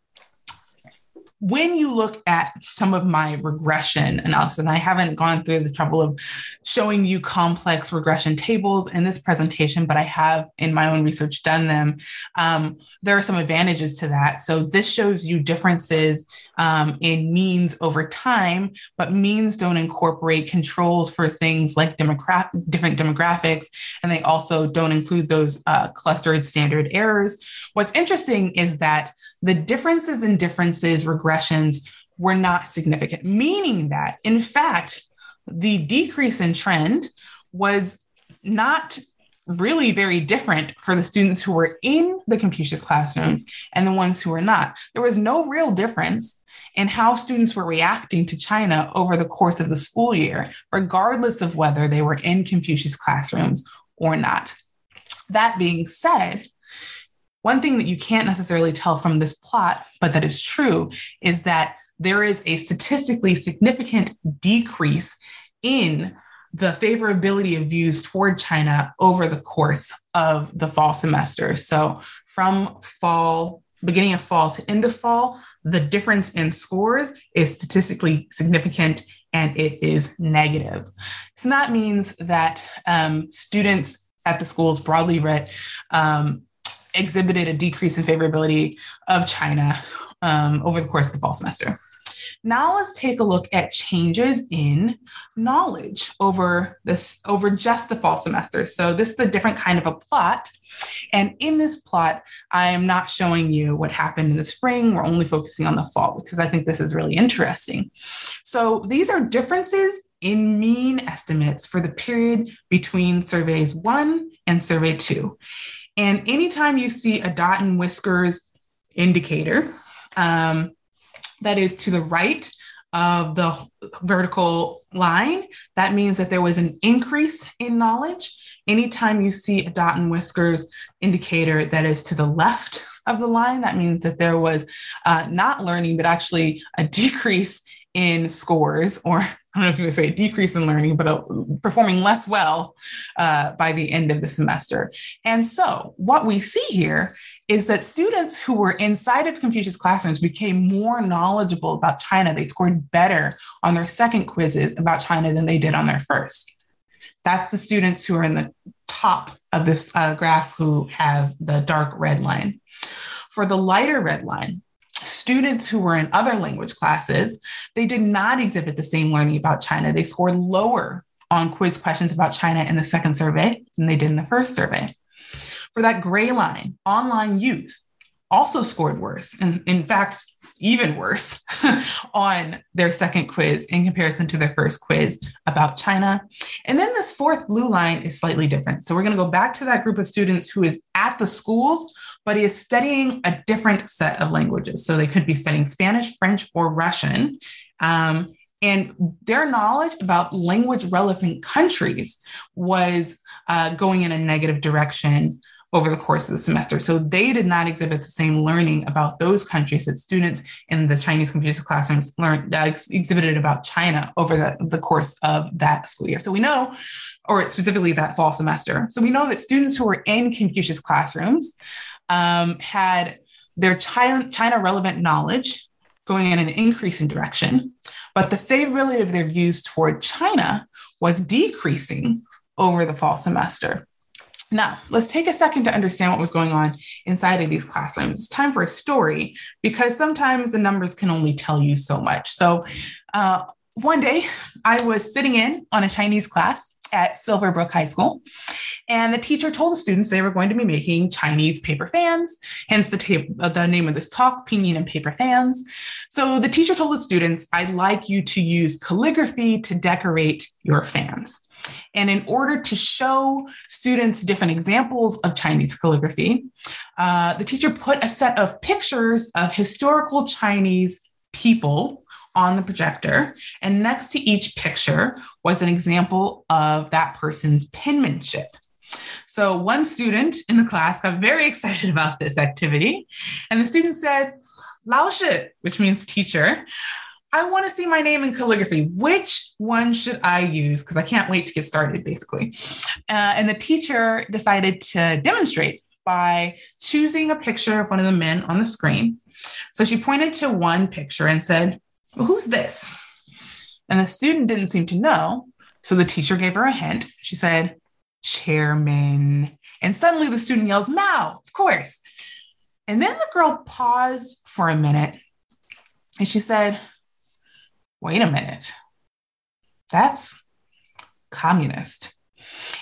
when you look at some of my regression analysis, and I haven't gone through the trouble of showing you complex regression tables in this presentation, but I have in my own research done them. Um, there are some advantages to that. So this shows you differences um, in means over time, but means don't incorporate controls for things like demogra- different demographics, and they also don't include those uh, clustered standard errors. What's interesting is that the differences in differences regressions were not significant, meaning that, in fact, the decrease in trend was not really very different for the students who were in the Confucius classrooms and the ones who were not. There was no real difference in how students were reacting to China over the course of the school year, regardless of whether they were in Confucius classrooms or not. That being said, one thing that you can't necessarily tell from this plot, but that is true, is that there is a statistically significant decrease in the favorability of views toward China over the course of the fall semester. So, from fall, beginning of fall to end of fall, the difference in scores is statistically significant and it is negative. So, that means that um, students at the schools broadly read um, exhibited a decrease in favorability of China um, over the course of the fall semester. Now let's take a look at changes in knowledge over this over just the fall semester. So this is a different kind of a plot. And in this plot, I am not showing you what happened in the spring. We're only focusing on the fall because I think this is really interesting. So these are differences in mean estimates for the period between surveys one and survey two. And anytime you see a dot and whiskers indicator, um, that is to the right of the vertical line, that means that there was an increase in knowledge. Anytime you see a dot and whiskers indicator that is to the left of the line, that means that there was uh, not learning, but actually a [laughs] decrease in scores, or I don't know if you would say a decrease in learning, but a, performing less well uh, by the end of the semester. And so, what we see here is that students who were inside of Confucius classrooms became more knowledgeable about China. They scored better on their second quizzes about China than they did on their first. That's the students who are in the top of this uh, graph who have the dark red line. For the lighter red line, students who were in other language classes, they did not exhibit the same learning about China. They scored lower on quiz questions about China in the second survey than they did in the first survey. For that gray line, online youth also scored worse. And in fact, even worse [laughs] on their second quiz in comparison to their first quiz about China. And then this fourth blue line is slightly different. So we're going to go back to that group of students who is at the schools, but is studying a different set of languages. So they could be studying Spanish, French, or Russian. Um, and their knowledge about language relevant countries was uh, going in a negative direction over the course of the semester. So they did not exhibit the same learning about those countries that students in the Chinese Confucius classrooms learned uh, exhibited about China over the, the course of that school year. So we know, or specifically that fall semester. So we know that students who were in Confucius classrooms um, had their China, China relevant knowledge going in an increasing direction, but the favorability of their views toward China was decreasing over the fall semester. Now, let's take a second to understand what was going on inside of these classrooms. It's time for a story because sometimes the numbers can only tell you so much. So, uh, one day I was sitting in on a Chinese class at Silverbrook High School, and the teacher told the students they were going to be making Chinese paper fans, hence the, uh, the name of this talk, Pinyin and Paper Fans. So the teacher told the students, I'd like you to use calligraphy to decorate your fans. And in order to show students different examples of Chinese calligraphy, uh, the teacher put a set of pictures of historical Chinese people on the projector. And next to each picture was an example of that person's penmanship. So one student in the class got very [laughs] excited about this activity. And the student said, Lao Shi, which means teacher, I want to see my name in calligraphy. Which one should I use? Because I can't wait to get started, basically. Uh, and the teacher decided to demonstrate by choosing a picture of one of the men on the screen. So she pointed to one picture and said, well, Who's this? And the student didn't seem to know. So the teacher gave her a hint. She said, Chairman. And suddenly the student yells, Mao, of course. And then the girl paused for a minute and she said, wait a minute, that's communist.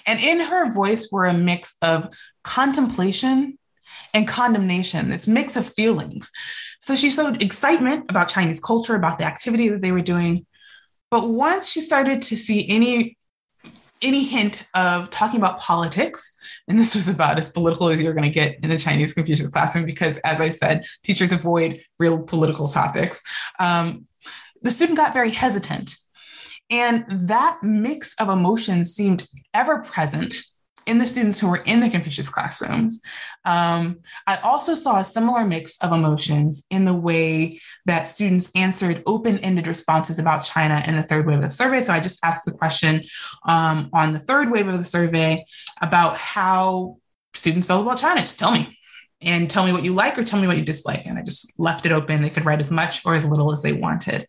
And in her voice were a mix of contemplation and condemnation, this mix of feelings. So she showed excitement about Chinese culture, about the activity that they were doing. But once she started to see any any hint of talking about politics, and this was about as political as you're going to get in a Chinese Confucius classroom, because as I said, teachers avoid real political topics. Um, the student got very hesitant. And that mix of emotions seemed ever present in the students who were in the Confucius classrooms. Um, I also saw a similar mix of emotions in the way that students answered open ended responses about China in the third wave of the survey. So I just asked the question um, on the third wave of the survey about how students felt about China. Just tell me and tell me what you like or tell me what you dislike. And I just left it open. They could write as much or as little as they wanted.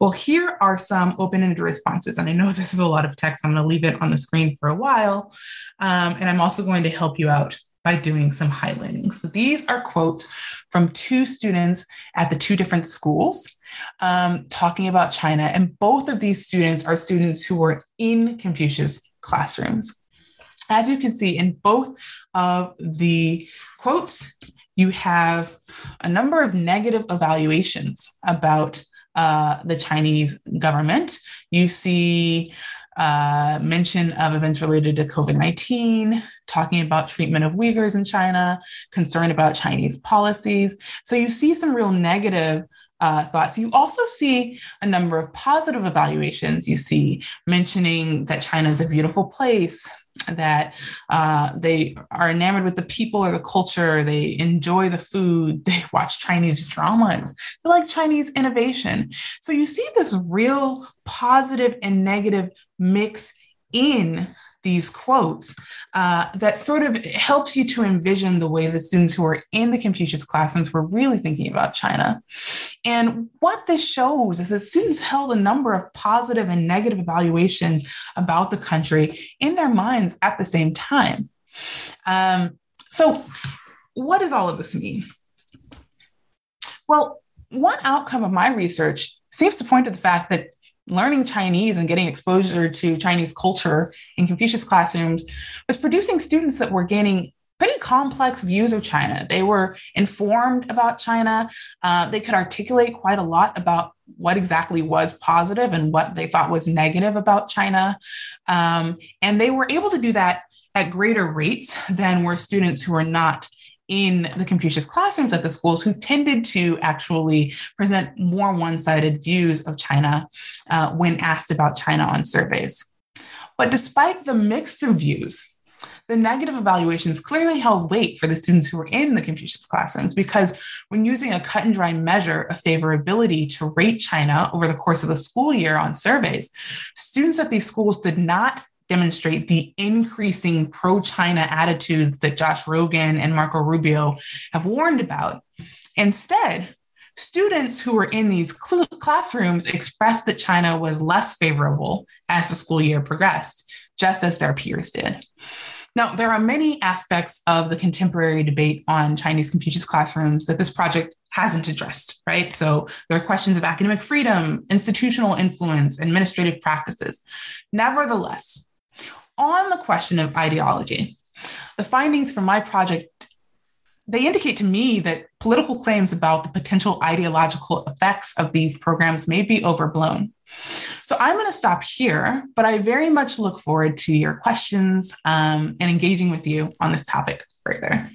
Well, here are some open-ended responses. And I know [laughs] this is a lot of text. I'm going to leave it on the screen for a while. Um, and I'm also going to help you out by doing some highlighting. So these are quotes from two students at the two different schools um, talking about China. And both of these students are students who were in Confucius classrooms. As you can see in both of the quotes, you have a number of negative evaluations about uh, the Chinese government. You see uh, mention of events related to COVID 19, talking about treatment of Uyghurs in China, concern about Chinese policies. So you see some real negative uh, thoughts. You also see a number of positive evaluations. You see mentioning that China is a beautiful place, that uh, they are enamored with the people or the culture, they enjoy the food, [laughs] they watch Chinese dramas, they like Chinese innovation. So you see this real positive and negative mix in these quotes uh, that sort of helps you to envision the way the students who are in the Confucius classrooms were really thinking about China. And what this shows is that students held a number of positive and negative evaluations about the country in their minds at the same time. Um, so, what does all of this mean? Well, one outcome of my research seems to point to the fact that learning Chinese and getting exposure to Chinese culture in Confucius classrooms was producing students that were gaining pretty complex views of China. They were informed about China. Uh, they could articulate quite a lot about what exactly was positive and what they thought was negative about China. Um, and they were able to do that at greater rates than were students who were not in the Confucius classrooms at the schools who tended to actually present more one sided views of China uh, when asked about China on surveys. But despite the mix of views, the negative evaluations clearly held weight for the students who were in the Confucius classrooms because when using a cut and dry measure of favorability to rate China over the course of the school year on surveys, students at these schools did not demonstrate the increasing pro China attitudes that Josh Rogin and Marco Rubio have warned about. Instead, students who were in these cl- classrooms expressed that China was less favorable as the school year progressed, just as their peers did. Now, there are many aspects of the contemporary debate on Chinese Confucius classrooms that this project hasn't addressed, right? So there are questions of academic freedom, institutional influence, administrative practices. Nevertheless, on the question of ideology, the findings from my project they indicate to me that political claims about the potential ideological effects of these programs may be overblown. So I'm going to stop here, but I very much look forward to your questions um, and engaging with you on this topic further.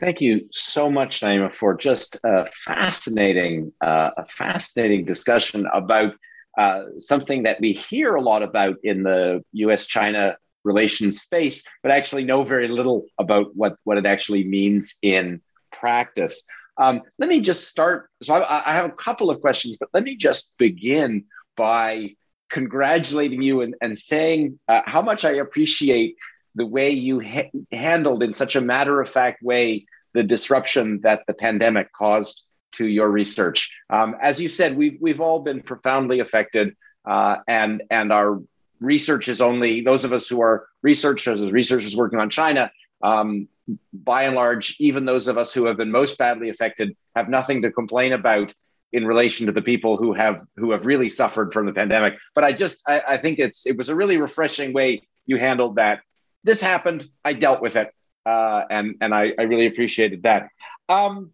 Thank you so much, Naima, for just a fascinating, uh, a fascinating discussion about uh, something that we hear a lot about in the U.S.-China relations space, but actually know very little about what what it actually means in practice. Um, let me just start. So I, I, have a couple of questions, but let me just begin by congratulating you and, and saying uh, how much I appreciate the way you ha- handled in such a matter of fact way the disruption that the pandemic caused to your research. Um, as you said, we've, we've all been profoundly affected, uh, and, and our research is only those of us who are researchers, researchers working on China. Um, by and large, even those of us who have been most badly affected have nothing to complain about in relation to the people who have who have really suffered from the pandemic. But I just I, I think it's it was a really refreshing way you handled that this happened. I dealt with it, uh, and and I, I really appreciated that. Um,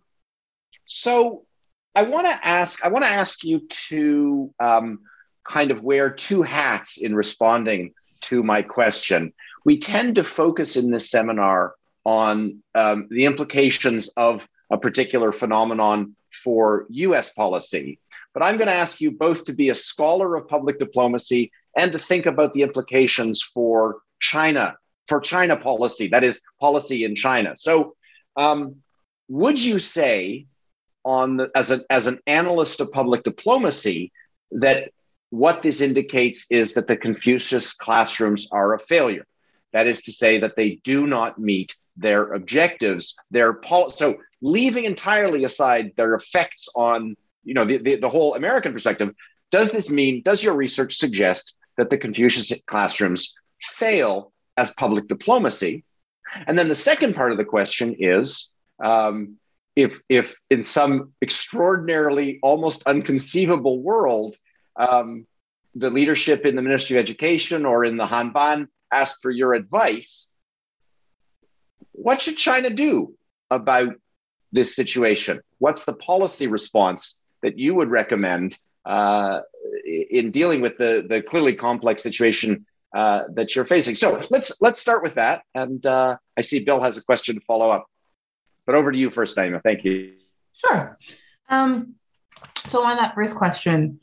so I want to ask I want to ask you to um, kind of wear two hats in responding to my question. We tend to focus in this seminar on um, the implications of a particular phenomenon for US policy. But I'm going to ask you both to be a scholar of public diplomacy and to think about the implications for China for China policy, that is policy in China. So, um, would you say, on the, as an as an analyst of public diplomacy, that what this indicates is that the Confucius classrooms are a failure? That is to say, that they do not meet their objectives. Their pol- so leaving entirely aside their effects on you know the, the, the whole American perspective. Does this mean? Does your research suggest that the Confucius classrooms fail as public diplomacy? And then the second part of the question is um, if, if in some extraordinarily, almost unconceivable world, um, the leadership in the Ministry of Education or in the Hanban asked for your advice, what should China do about this situation? What's the policy response that you would recommend uh, in dealing with the, the clearly complex situation uh, that you're facing? So let's let's start with that. And uh, I see Bill has a question to follow up. But over to you first, Naima. Thank you. Sure. Um, so on that first question,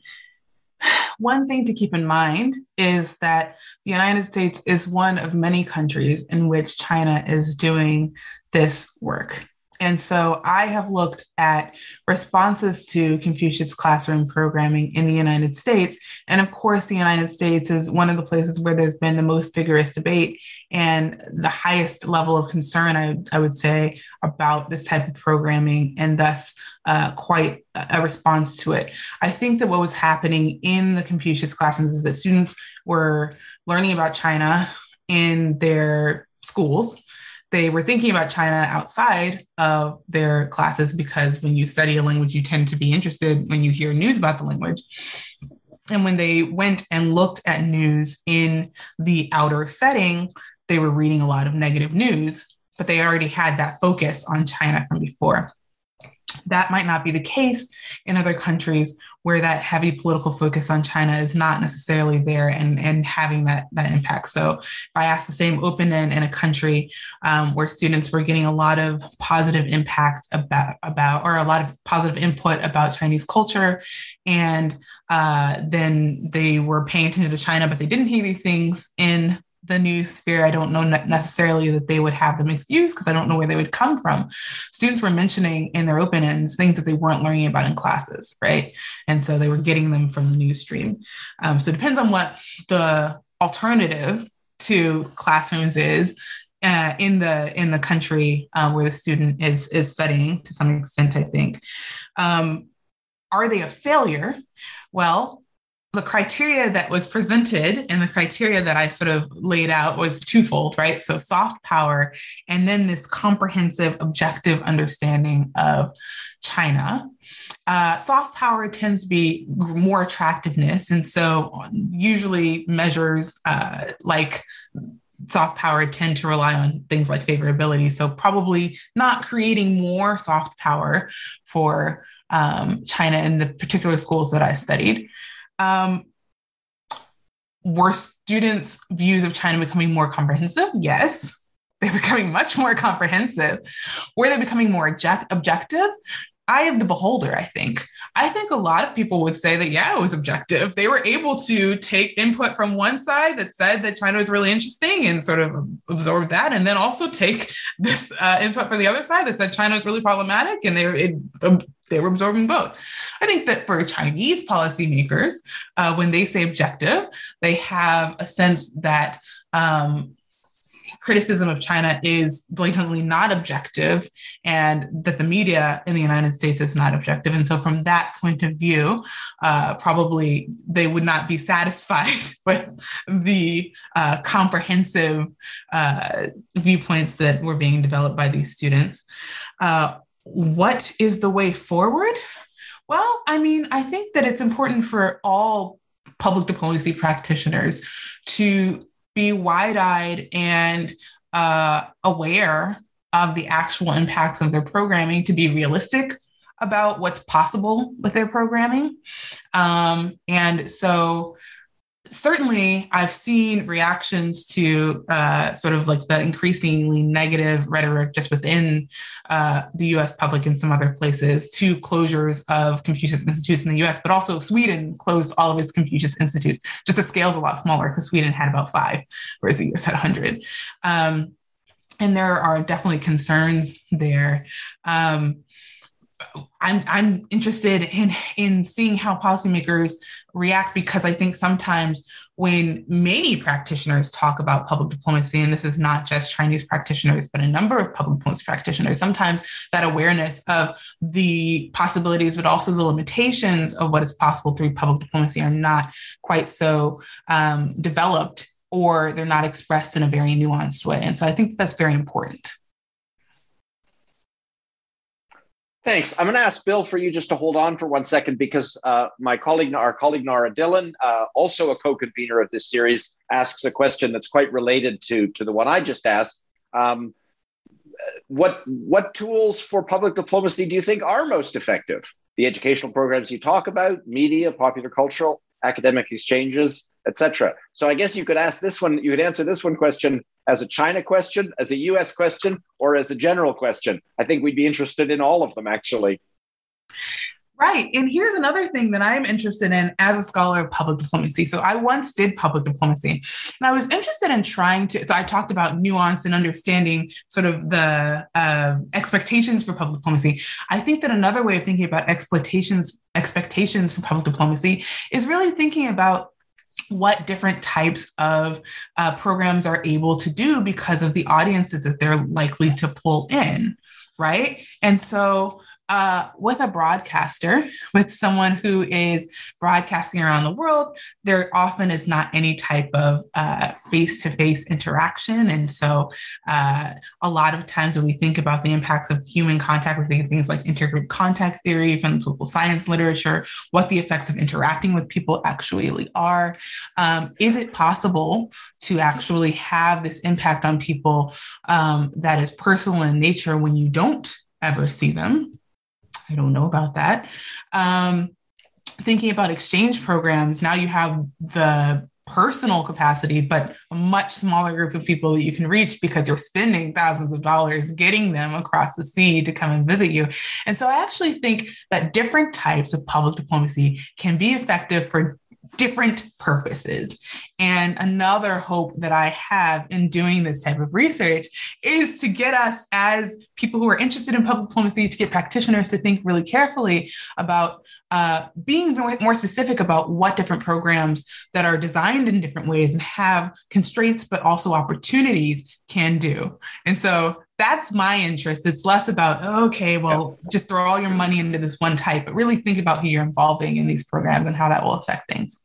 one thing to keep in mind is that the United States is one of many countries in which China is doing this work. And so I have looked at responses to Confucius classroom programming in the United States. And of course, the United States is one of the places where there's been the most vigorous debate and the highest level of concern, I, I would say, about this type of programming, and thus uh, quite a response to it. I think that what was happening in the Confucius classrooms is that students were learning about China in their schools they were thinking about China outside of their classes because when you study a language, you tend to be interested when you hear news about the language. And when they went and looked at news in the outer setting, they were reading a lot of negative news, but they already had that focus on China from before. That might not be the case in other countries where that heavy political focus on China is not necessarily there and, and having that, that impact. So if I ask the same open end in a country um, where students were getting a lot of positive impact about, about or a lot of positive input about Chinese culture, and uh, then they were paying attention to China, but they didn't hear these things in the news sphere, I don't know necessarily that they would have the mixed views because I don't know where they would come from. Students were mentioning in their open ends things that they weren't learning about in classes, right? And so they were getting them from the news stream. Um, so it depends on what the alternative to classrooms is. Uh, in the in the country uh, where the student is is studying to some extent, I think, um, are they a failure? Well, the criteria that was presented and the criteria that I sort of laid out was twofold, right? So soft power, and then this comprehensive, objective understanding of China. Uh, soft power tends to be more attractiveness. And so usually measures uh, like soft power tend to rely on things like favorability. So probably not creating more soft power for um, China in the particular schools that I studied. Um, were students' views of China becoming more comprehensive? Yes, [laughs] they're becoming much more comprehensive. Were they becoming more object- objective? Eye of the beholder, I think. I think a lot of people would say that, yeah, it was objective. They were able to take input from one side that said that China was really interesting and sort of absorb that, and then also take [laughs] this uh, input from the other side that said China was really problematic, and they it, um, they were absorbing both. I think that for Chinese policymakers, uh, when they say objective, they have a sense that um, criticism of China is blatantly not objective and that the media in the United States is not objective. And so, from that point of view, uh, probably they would not be satisfied [laughs] with the uh, comprehensive uh, viewpoints that were being developed by these students. Uh, what is the way forward? Well, I mean, I think that it's important for all public diplomacy practitioners to be wide eyed and uh, aware of the actual impacts of their programming, to be realistic about what's possible with their programming. Um, and so, certainly I've seen reactions to uh, sort of like the increasingly negative rhetoric just within uh, the US public and some other places to closures of Confucius Institutes in the US, but also Sweden closed all of its Confucius Institutes. Just the scale's a lot smaller because Sweden had about five, whereas the US had 100. Um, and there are definitely concerns there. Um, I'm I'm interested in in seeing how policymakers react because I think sometimes when many practitioners talk about public diplomacy, and this is not just Chinese practitioners, but a number of public diplomacy practitioners, sometimes that awareness of the possibilities, but also the limitations of what is possible through public diplomacy are not quite so um, developed or they're not expressed in a very nuanced way. And so I think that's very important. Thanks. I'm going to ask Bill for you just to hold on for one second because uh, my colleague, our colleague Nara Dillon, uh, also a co-convener of this series, asks a question that's quite related to to the one I just asked. Um, what what tools for public diplomacy do you think are most effective? The educational programs you talk about, media, popular cultural, academic exchanges, etc. So I guess you could ask this one, you could answer this one question as a China question, as a US question, or as a general question. I think we'd be interested in all of them actually. Right. And here's another thing that I'm interested in as a scholar of public diplomacy. So I once did public diplomacy and I was interested in trying to, so I talked about nuance and understanding sort of the uh, expectations for public diplomacy. I think that another way of thinking about expectations, expectations for public diplomacy is really thinking about what different types of uh, programs are able to do because of the audiences that they're likely to pull in, right? And so uh, with a broadcaster, with someone who is broadcasting around the world, there often is not any type of face to face interaction. And so, uh, a lot of times when we think about the impacts of human contact, we think of things like intergroup contact theory from the political science literature, what the effects of interacting with people actually are. Um, is it possible to actually have this impact on people um, that is personal in nature when you don't ever see them? I don't know about that. Um, thinking about exchange programs, now you have the personal capacity, but a much smaller group of people that you can reach because you're spending thousands of dollars getting them across the sea to come and visit you. And so I actually think that different types of public diplomacy can be effective for different purposes. And another hope that I have in doing this type of research is to get us, as people who are interested in public diplomacy, to get practitioners to think really carefully about uh, being more specific about what different programs that are designed in different ways and have constraints, but also opportunities can do. And so that's my interest. It's less about, okay, well, yeah. just throw all your money into this one type, but really think about who you're involving in these programs and how that will affect things.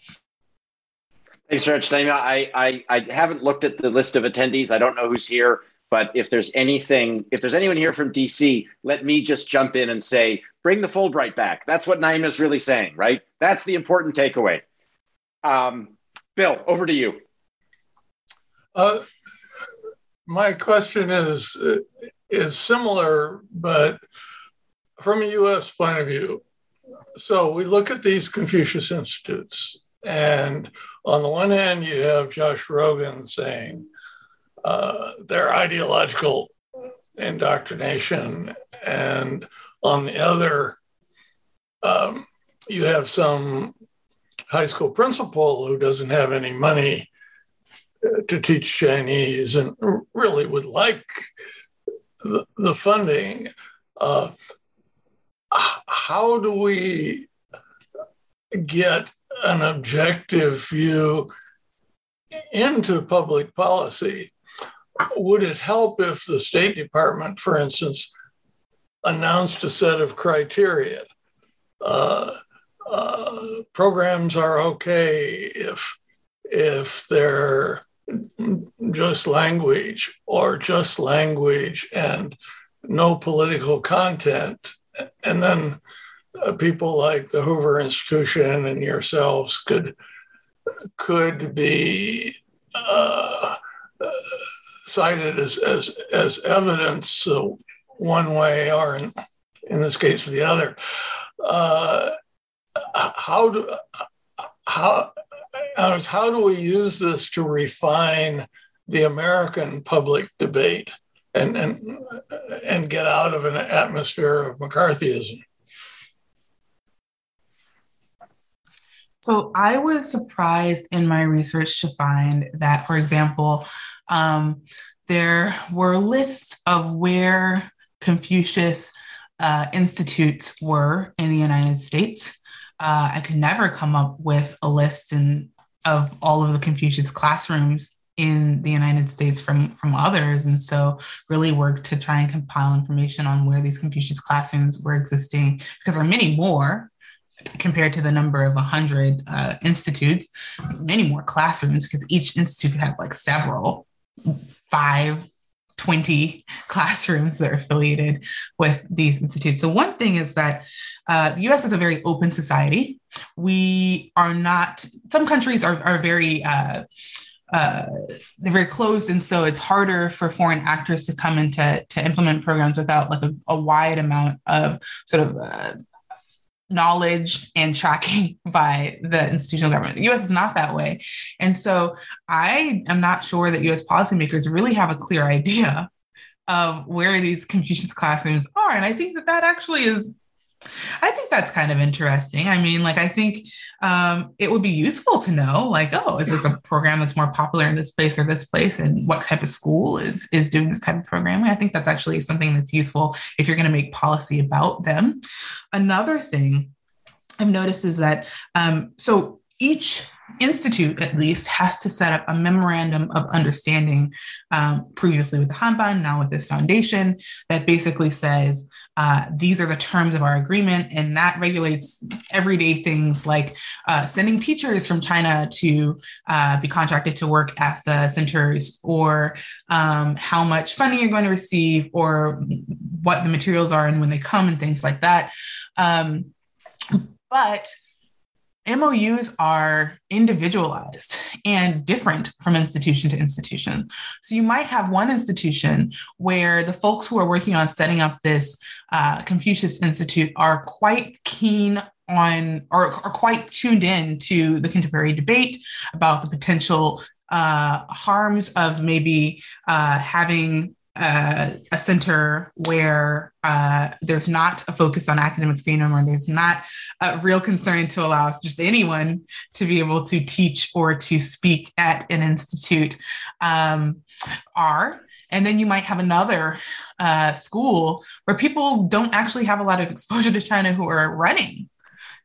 Thanks, Rich. I, I, I haven't looked at the list of attendees. I don't know who's here, but if there's anything, if there's anyone here from DC, let me just jump in and say, bring the Fulbright back. That's what Naima is really saying, right? That's the important takeaway. Um, Bill, over to you. Uh, my question is is similar, but from a U.S. point of view. So we look at these Confucius Institutes, and on the one hand, you have Josh Rogin saying uh, their ideological indoctrination, and on the other, um, you have some high school principal who doesn't have any money to teach Chinese and really would like the, the funding. Uh, how do we get an objective view into public policy? Would it help if the State Department, for instance, announced a set of criteria? Uh, uh, programs are okay if if they're just language or just language and no political content. And then uh, people like the Hoover Institution and yourselves could could be uh, cited as, as, as evidence uh, one way or in, in this case the other. Uh, how do how how do we use this to refine the American public debate and, and, and get out of an atmosphere of McCarthyism? So I was surprised in my research to find that, for example, um, there were lists of where Confucius uh, institutes were in the United States. Uh, I could never come up with a list and of all of the Confucius classrooms in the United States from from others, and so really worked to try and compile information on where these Confucius classrooms were existing because there are many more compared to the number of 100 uh, institutes, many more classrooms because each institute could have like several, five, 20 [laughs] classrooms that are affiliated with these institutes. So, one thing is that uh, the US is a very open society. We are not, some countries are, are very, uh, uh, they're very closed, and so it's harder for foreign actors to come in to, to implement programs without like a, a wide amount of sort of uh, knowledge and tracking [laughs] by the institutional government. The US is not that way. And so I am not sure that US policymakers really have a clear [laughs] idea of where these Confucius classrooms are. And I think that that actually is I think that's kind of interesting. I mean, like, I think um, it would be useful to know, like, oh, is this a program that's more popular in this place or this place, and what type of school is is doing this type of programming? I think that's actually something that's useful if you're going to make policy about them. Another thing I've noticed is that um, so each institute at least has to set up a memorandum of understanding um, previously with the hanban now with this foundation that basically says uh, these are the terms of our agreement and that regulates everyday things like uh, sending teachers from china to uh, be contracted to work at the centers or um, how much funding you're going to receive or what the materials are and when they come and things like that. Um, but MOUs are individualized and different from institution to institution. So you might have one institution where the folks who are working on setting up this uh, Confucius Institute are quite keen on or are quite tuned in to the contemporary debate about the potential uh, harms of maybe uh, having uh, a center where uh, there's not a focus on academic freedom or there's not a real concern to allow just anyone to be able to teach or to speak at an institute um, are. And then you might have another uh, school where people don't actually have a lot of exposure to China who are running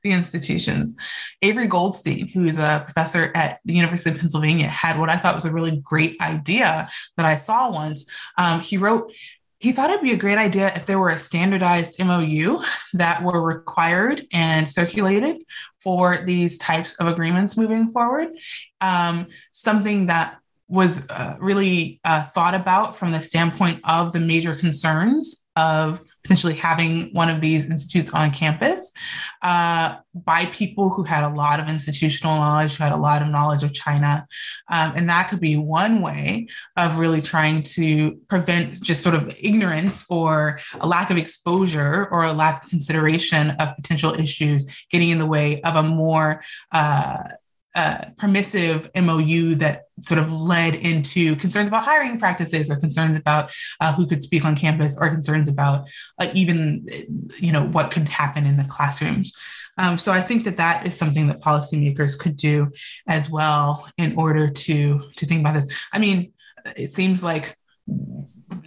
the institutions. Avery Goldstein, who is a professor at the University of Pennsylvania, had what I thought was a really great idea that I saw once. Um, he wrote, he thought it'd be a great idea if there were a standardized MOU that were required and circulated for these types of agreements moving forward. Um, something that was uh, really uh, thought about from the standpoint of the major concerns of potentially having one of these institutes on campus uh, by people who had a lot of institutional knowledge, who had a lot of knowledge of China. Um, and that could be one way of really trying to prevent just sort of ignorance or a lack of exposure or a lack of consideration of potential issues getting in the way of a more uh, uh, permissive MOU that sort of led into concerns about hiring practices or concerns about uh, who could speak on campus or concerns about uh, even you know what could happen in the classrooms. Um, so I think that that is something that policymakers could do as well in order to to think about this. I mean, it seems like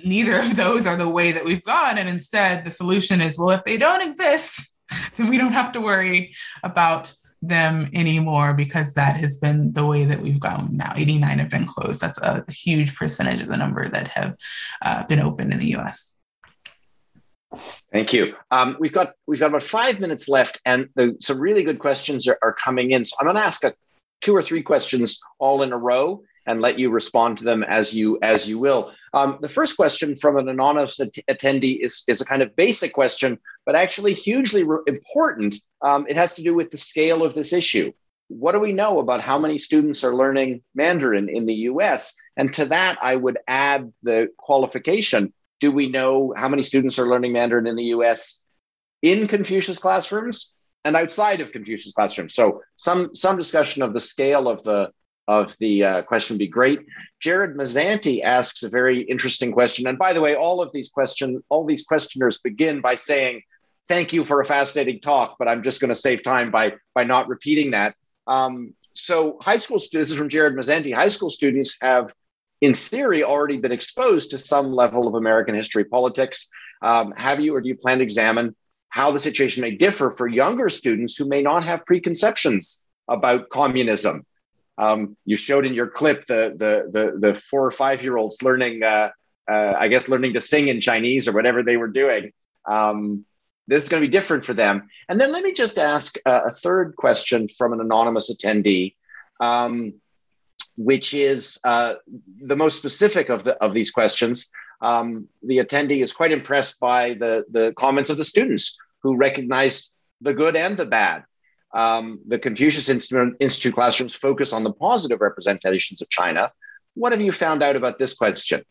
neither of those are the way that we've gone, and instead the solution is well, if they don't exist, [laughs] then we don't have to worry about them anymore because that has been the way that we've gone now. 89 have been closed. That's a huge percentage of the number that have uh, been opened in the us thank you. Um, we've got we've got about five minutes left and the, some really good questions are, are coming in. So i'm going to ask a, two or three questions all in a row and let you respond to them as you as you will. Um, the first question from an anonymous att- attendee is, is a kind of basic question, but actually hugely re- important. Um, it has to do with the scale of this issue. What do we know about how many students are learning Mandarin in the US? And to that, I would add the qualification. Do we know how many students are learning Mandarin in the US in Confucius classrooms and outside of Confucius classrooms? So some some discussion of the scale of the of the uh, question would be great. Jared Mazzanti asks a very interesting question. And by the way, all of these question, all these questioners begin by saying, thank you for a fascinating talk, but I'm just going to save time by, by not repeating that. Um, so high school students, this is from Jared Mazzanti, high school students have, in theory, already been exposed to some level of American history politics. Um, have you or do you plan to examine how the situation may differ for younger students who may not have preconceptions about communism? Um, you showed in your clip the the the, the four or five year olds learning, uh, uh, I guess, learning to sing in Chinese or whatever they were doing. Um, this is going to be different for them. And then let me just ask a, a third question from an anonymous attendee, um, which is uh, the most specific of, the, of these questions. Um, the attendee is quite impressed by the, the comments of the students who recognize the good and the bad. Um, the Confucius Institute, classrooms focus on the positive representations of China. What have you found out about this question?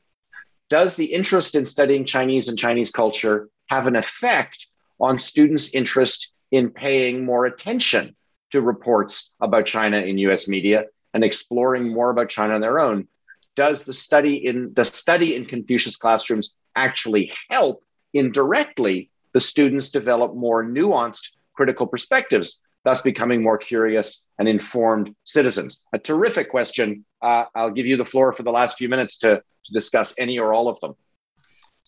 Does the interest in studying Chinese and Chinese culture have an effect on students' interest in paying more attention to reports about China in US media and exploring more about China on their own. Does the study in the study in Confucius classrooms actually help indirectly the students develop more nuanced critical perspectives, thus becoming more curious and informed citizens? A terrific question. Uh, I'll give you the floor for the last few minutes to, to discuss any or all of them.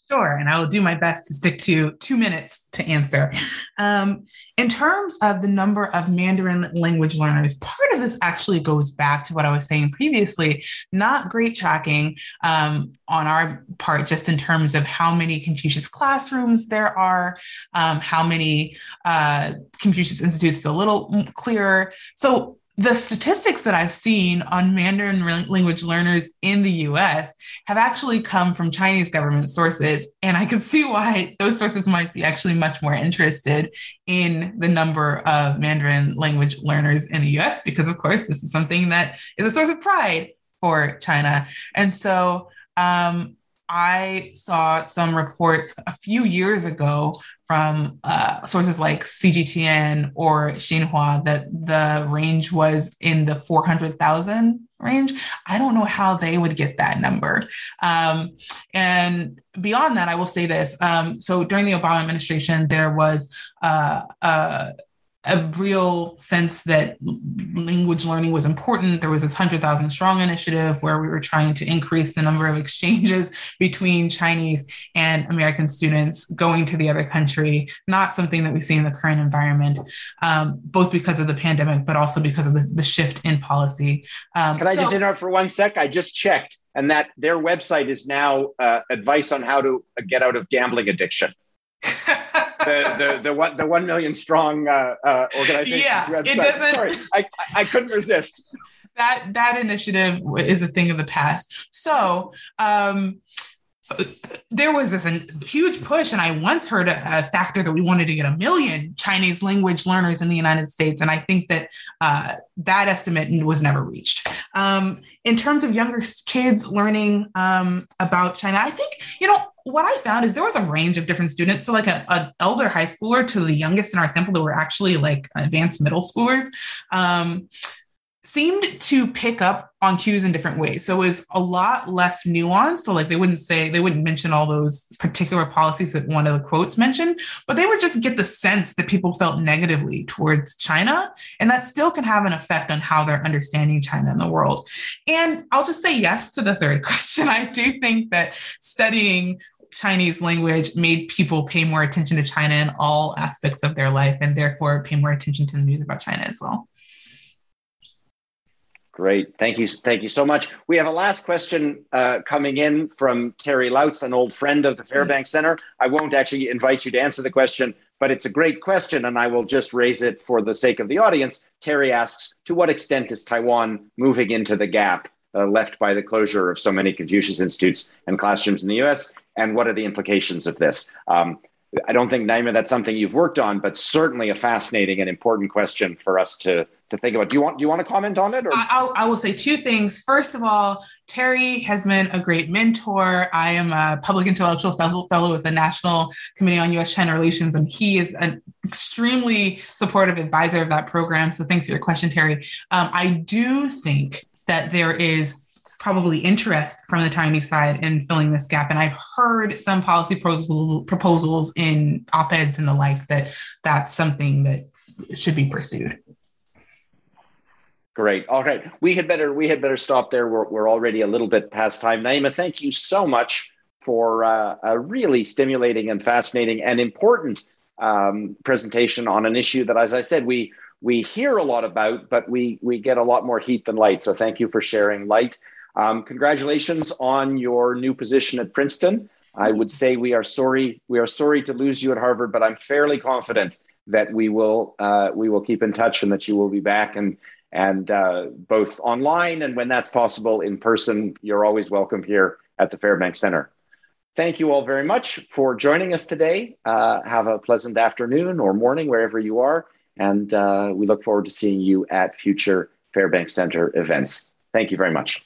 Sure, and I will do my best to stick to two minutes to answer. Um, in terms of the number of Mandarin language learners, part of this actually goes back to what I was saying previously. Not great tracking um, on our part, just in terms of how many Confucius classrooms there are, um, how many uh, Confucius institutes, a little clearer. So the statistics that I've seen on Mandarin language learners in the US have actually come from Chinese government sources. And I can see why those sources might be actually much more interested in the number of Mandarin language learners in the US, because, of course, this is something that is a source of pride for China. And so um, I saw some reports a few years ago from uh, sources like CGTN or Xinhua that the range was in the 400,000 range. I don't know how they would get that number. Um, and beyond that, I will say this. Um, so during the Obama administration, there was uh, uh, a real sense that language learning was important. There was this 100,000 strong initiative where we were trying to increase the number of exchanges [laughs] between Chinese and American students going to the other country, not something that we see in the current environment, um, both because of the pandemic, but also because of the, the shift in policy. Um, Can I so- just interrupt for one sec? I just checked, and that their website is now uh, advice on how to get out of gambling addiction. The, the the one the one million strong uh, uh, organization yeah, website. It doesn't, Sorry, I, I couldn't resist. That that initiative is a thing of the past. So um, there was this huge push, and I once heard a, a, factor that we wanted to get a million Chinese language learners in the United States, and I think that uh, that estimate was never reached. Um, in terms of younger kids learning um, about China, I think you know what I found is there was a range of different students. So, like an elder high schooler to the youngest in our sample that were actually like advanced middle schoolers. Um, seemed to pick up on cues in different ways. So it was a lot less nuanced. So like they wouldn't say, they wouldn't mention all those particular policies that one of the quotes mentioned, but they would just get the sense that people felt negatively towards China. And that still can have an effect on how they're understanding China in the world. And I'll just say yes to the third [laughs] question. I do think that studying Chinese language made people pay more attention to China in all aspects of their life and therefore pay more attention to the news about China as well. Great. Thank you. Thank you so much. We have a last question uh, coming in from Terry Lautz, an old friend of the Fairbanks Center. I won't actually invite you to answer the question, but it's a great question, and I will just raise it for the sake of the audience. Terry asks To what extent is Taiwan moving into the gap uh, left by the closure of so many Confucius institutes and classrooms in the US? And what are the implications of this? Um, I don't think, Naima, that's something you've worked on, but certainly a fascinating and important question for us to to think about. Do you want do you want to comment on it? Or? I, I will say two things. First of all, Terry has been a great mentor. I am a public intellectual fellow with the National Committee on U.S.-China Relations, and he is an extremely supportive advisor of that program. So thanks for your question, Terry. Um, I do think that there is probably interest from the Chinese side in filling this gap. And I've heard some policy proposals in op-eds and the like that that's something that should be pursued. Great. All right. We had better we had better stop there. We're, we're already a little bit past time. Naima, thank you so much for uh, a really stimulating and fascinating and important um, presentation on an issue that, as I said, we we hear a lot about, but we we get a lot more heat than light. So thank you for sharing light. Um, congratulations on your new position at Princeton. I would say we are sorry we are sorry to lose you at Harvard, but I'm fairly confident that we will uh, we will keep in touch and that you will be back and and uh, both online and when that's possible in person. You're always welcome here at the Fairbanks Center. Thank you all very much for joining us today. Uh, have a pleasant afternoon or morning wherever you are, and uh, we look forward to seeing you at future Fairbanks Center events. Thank you very much.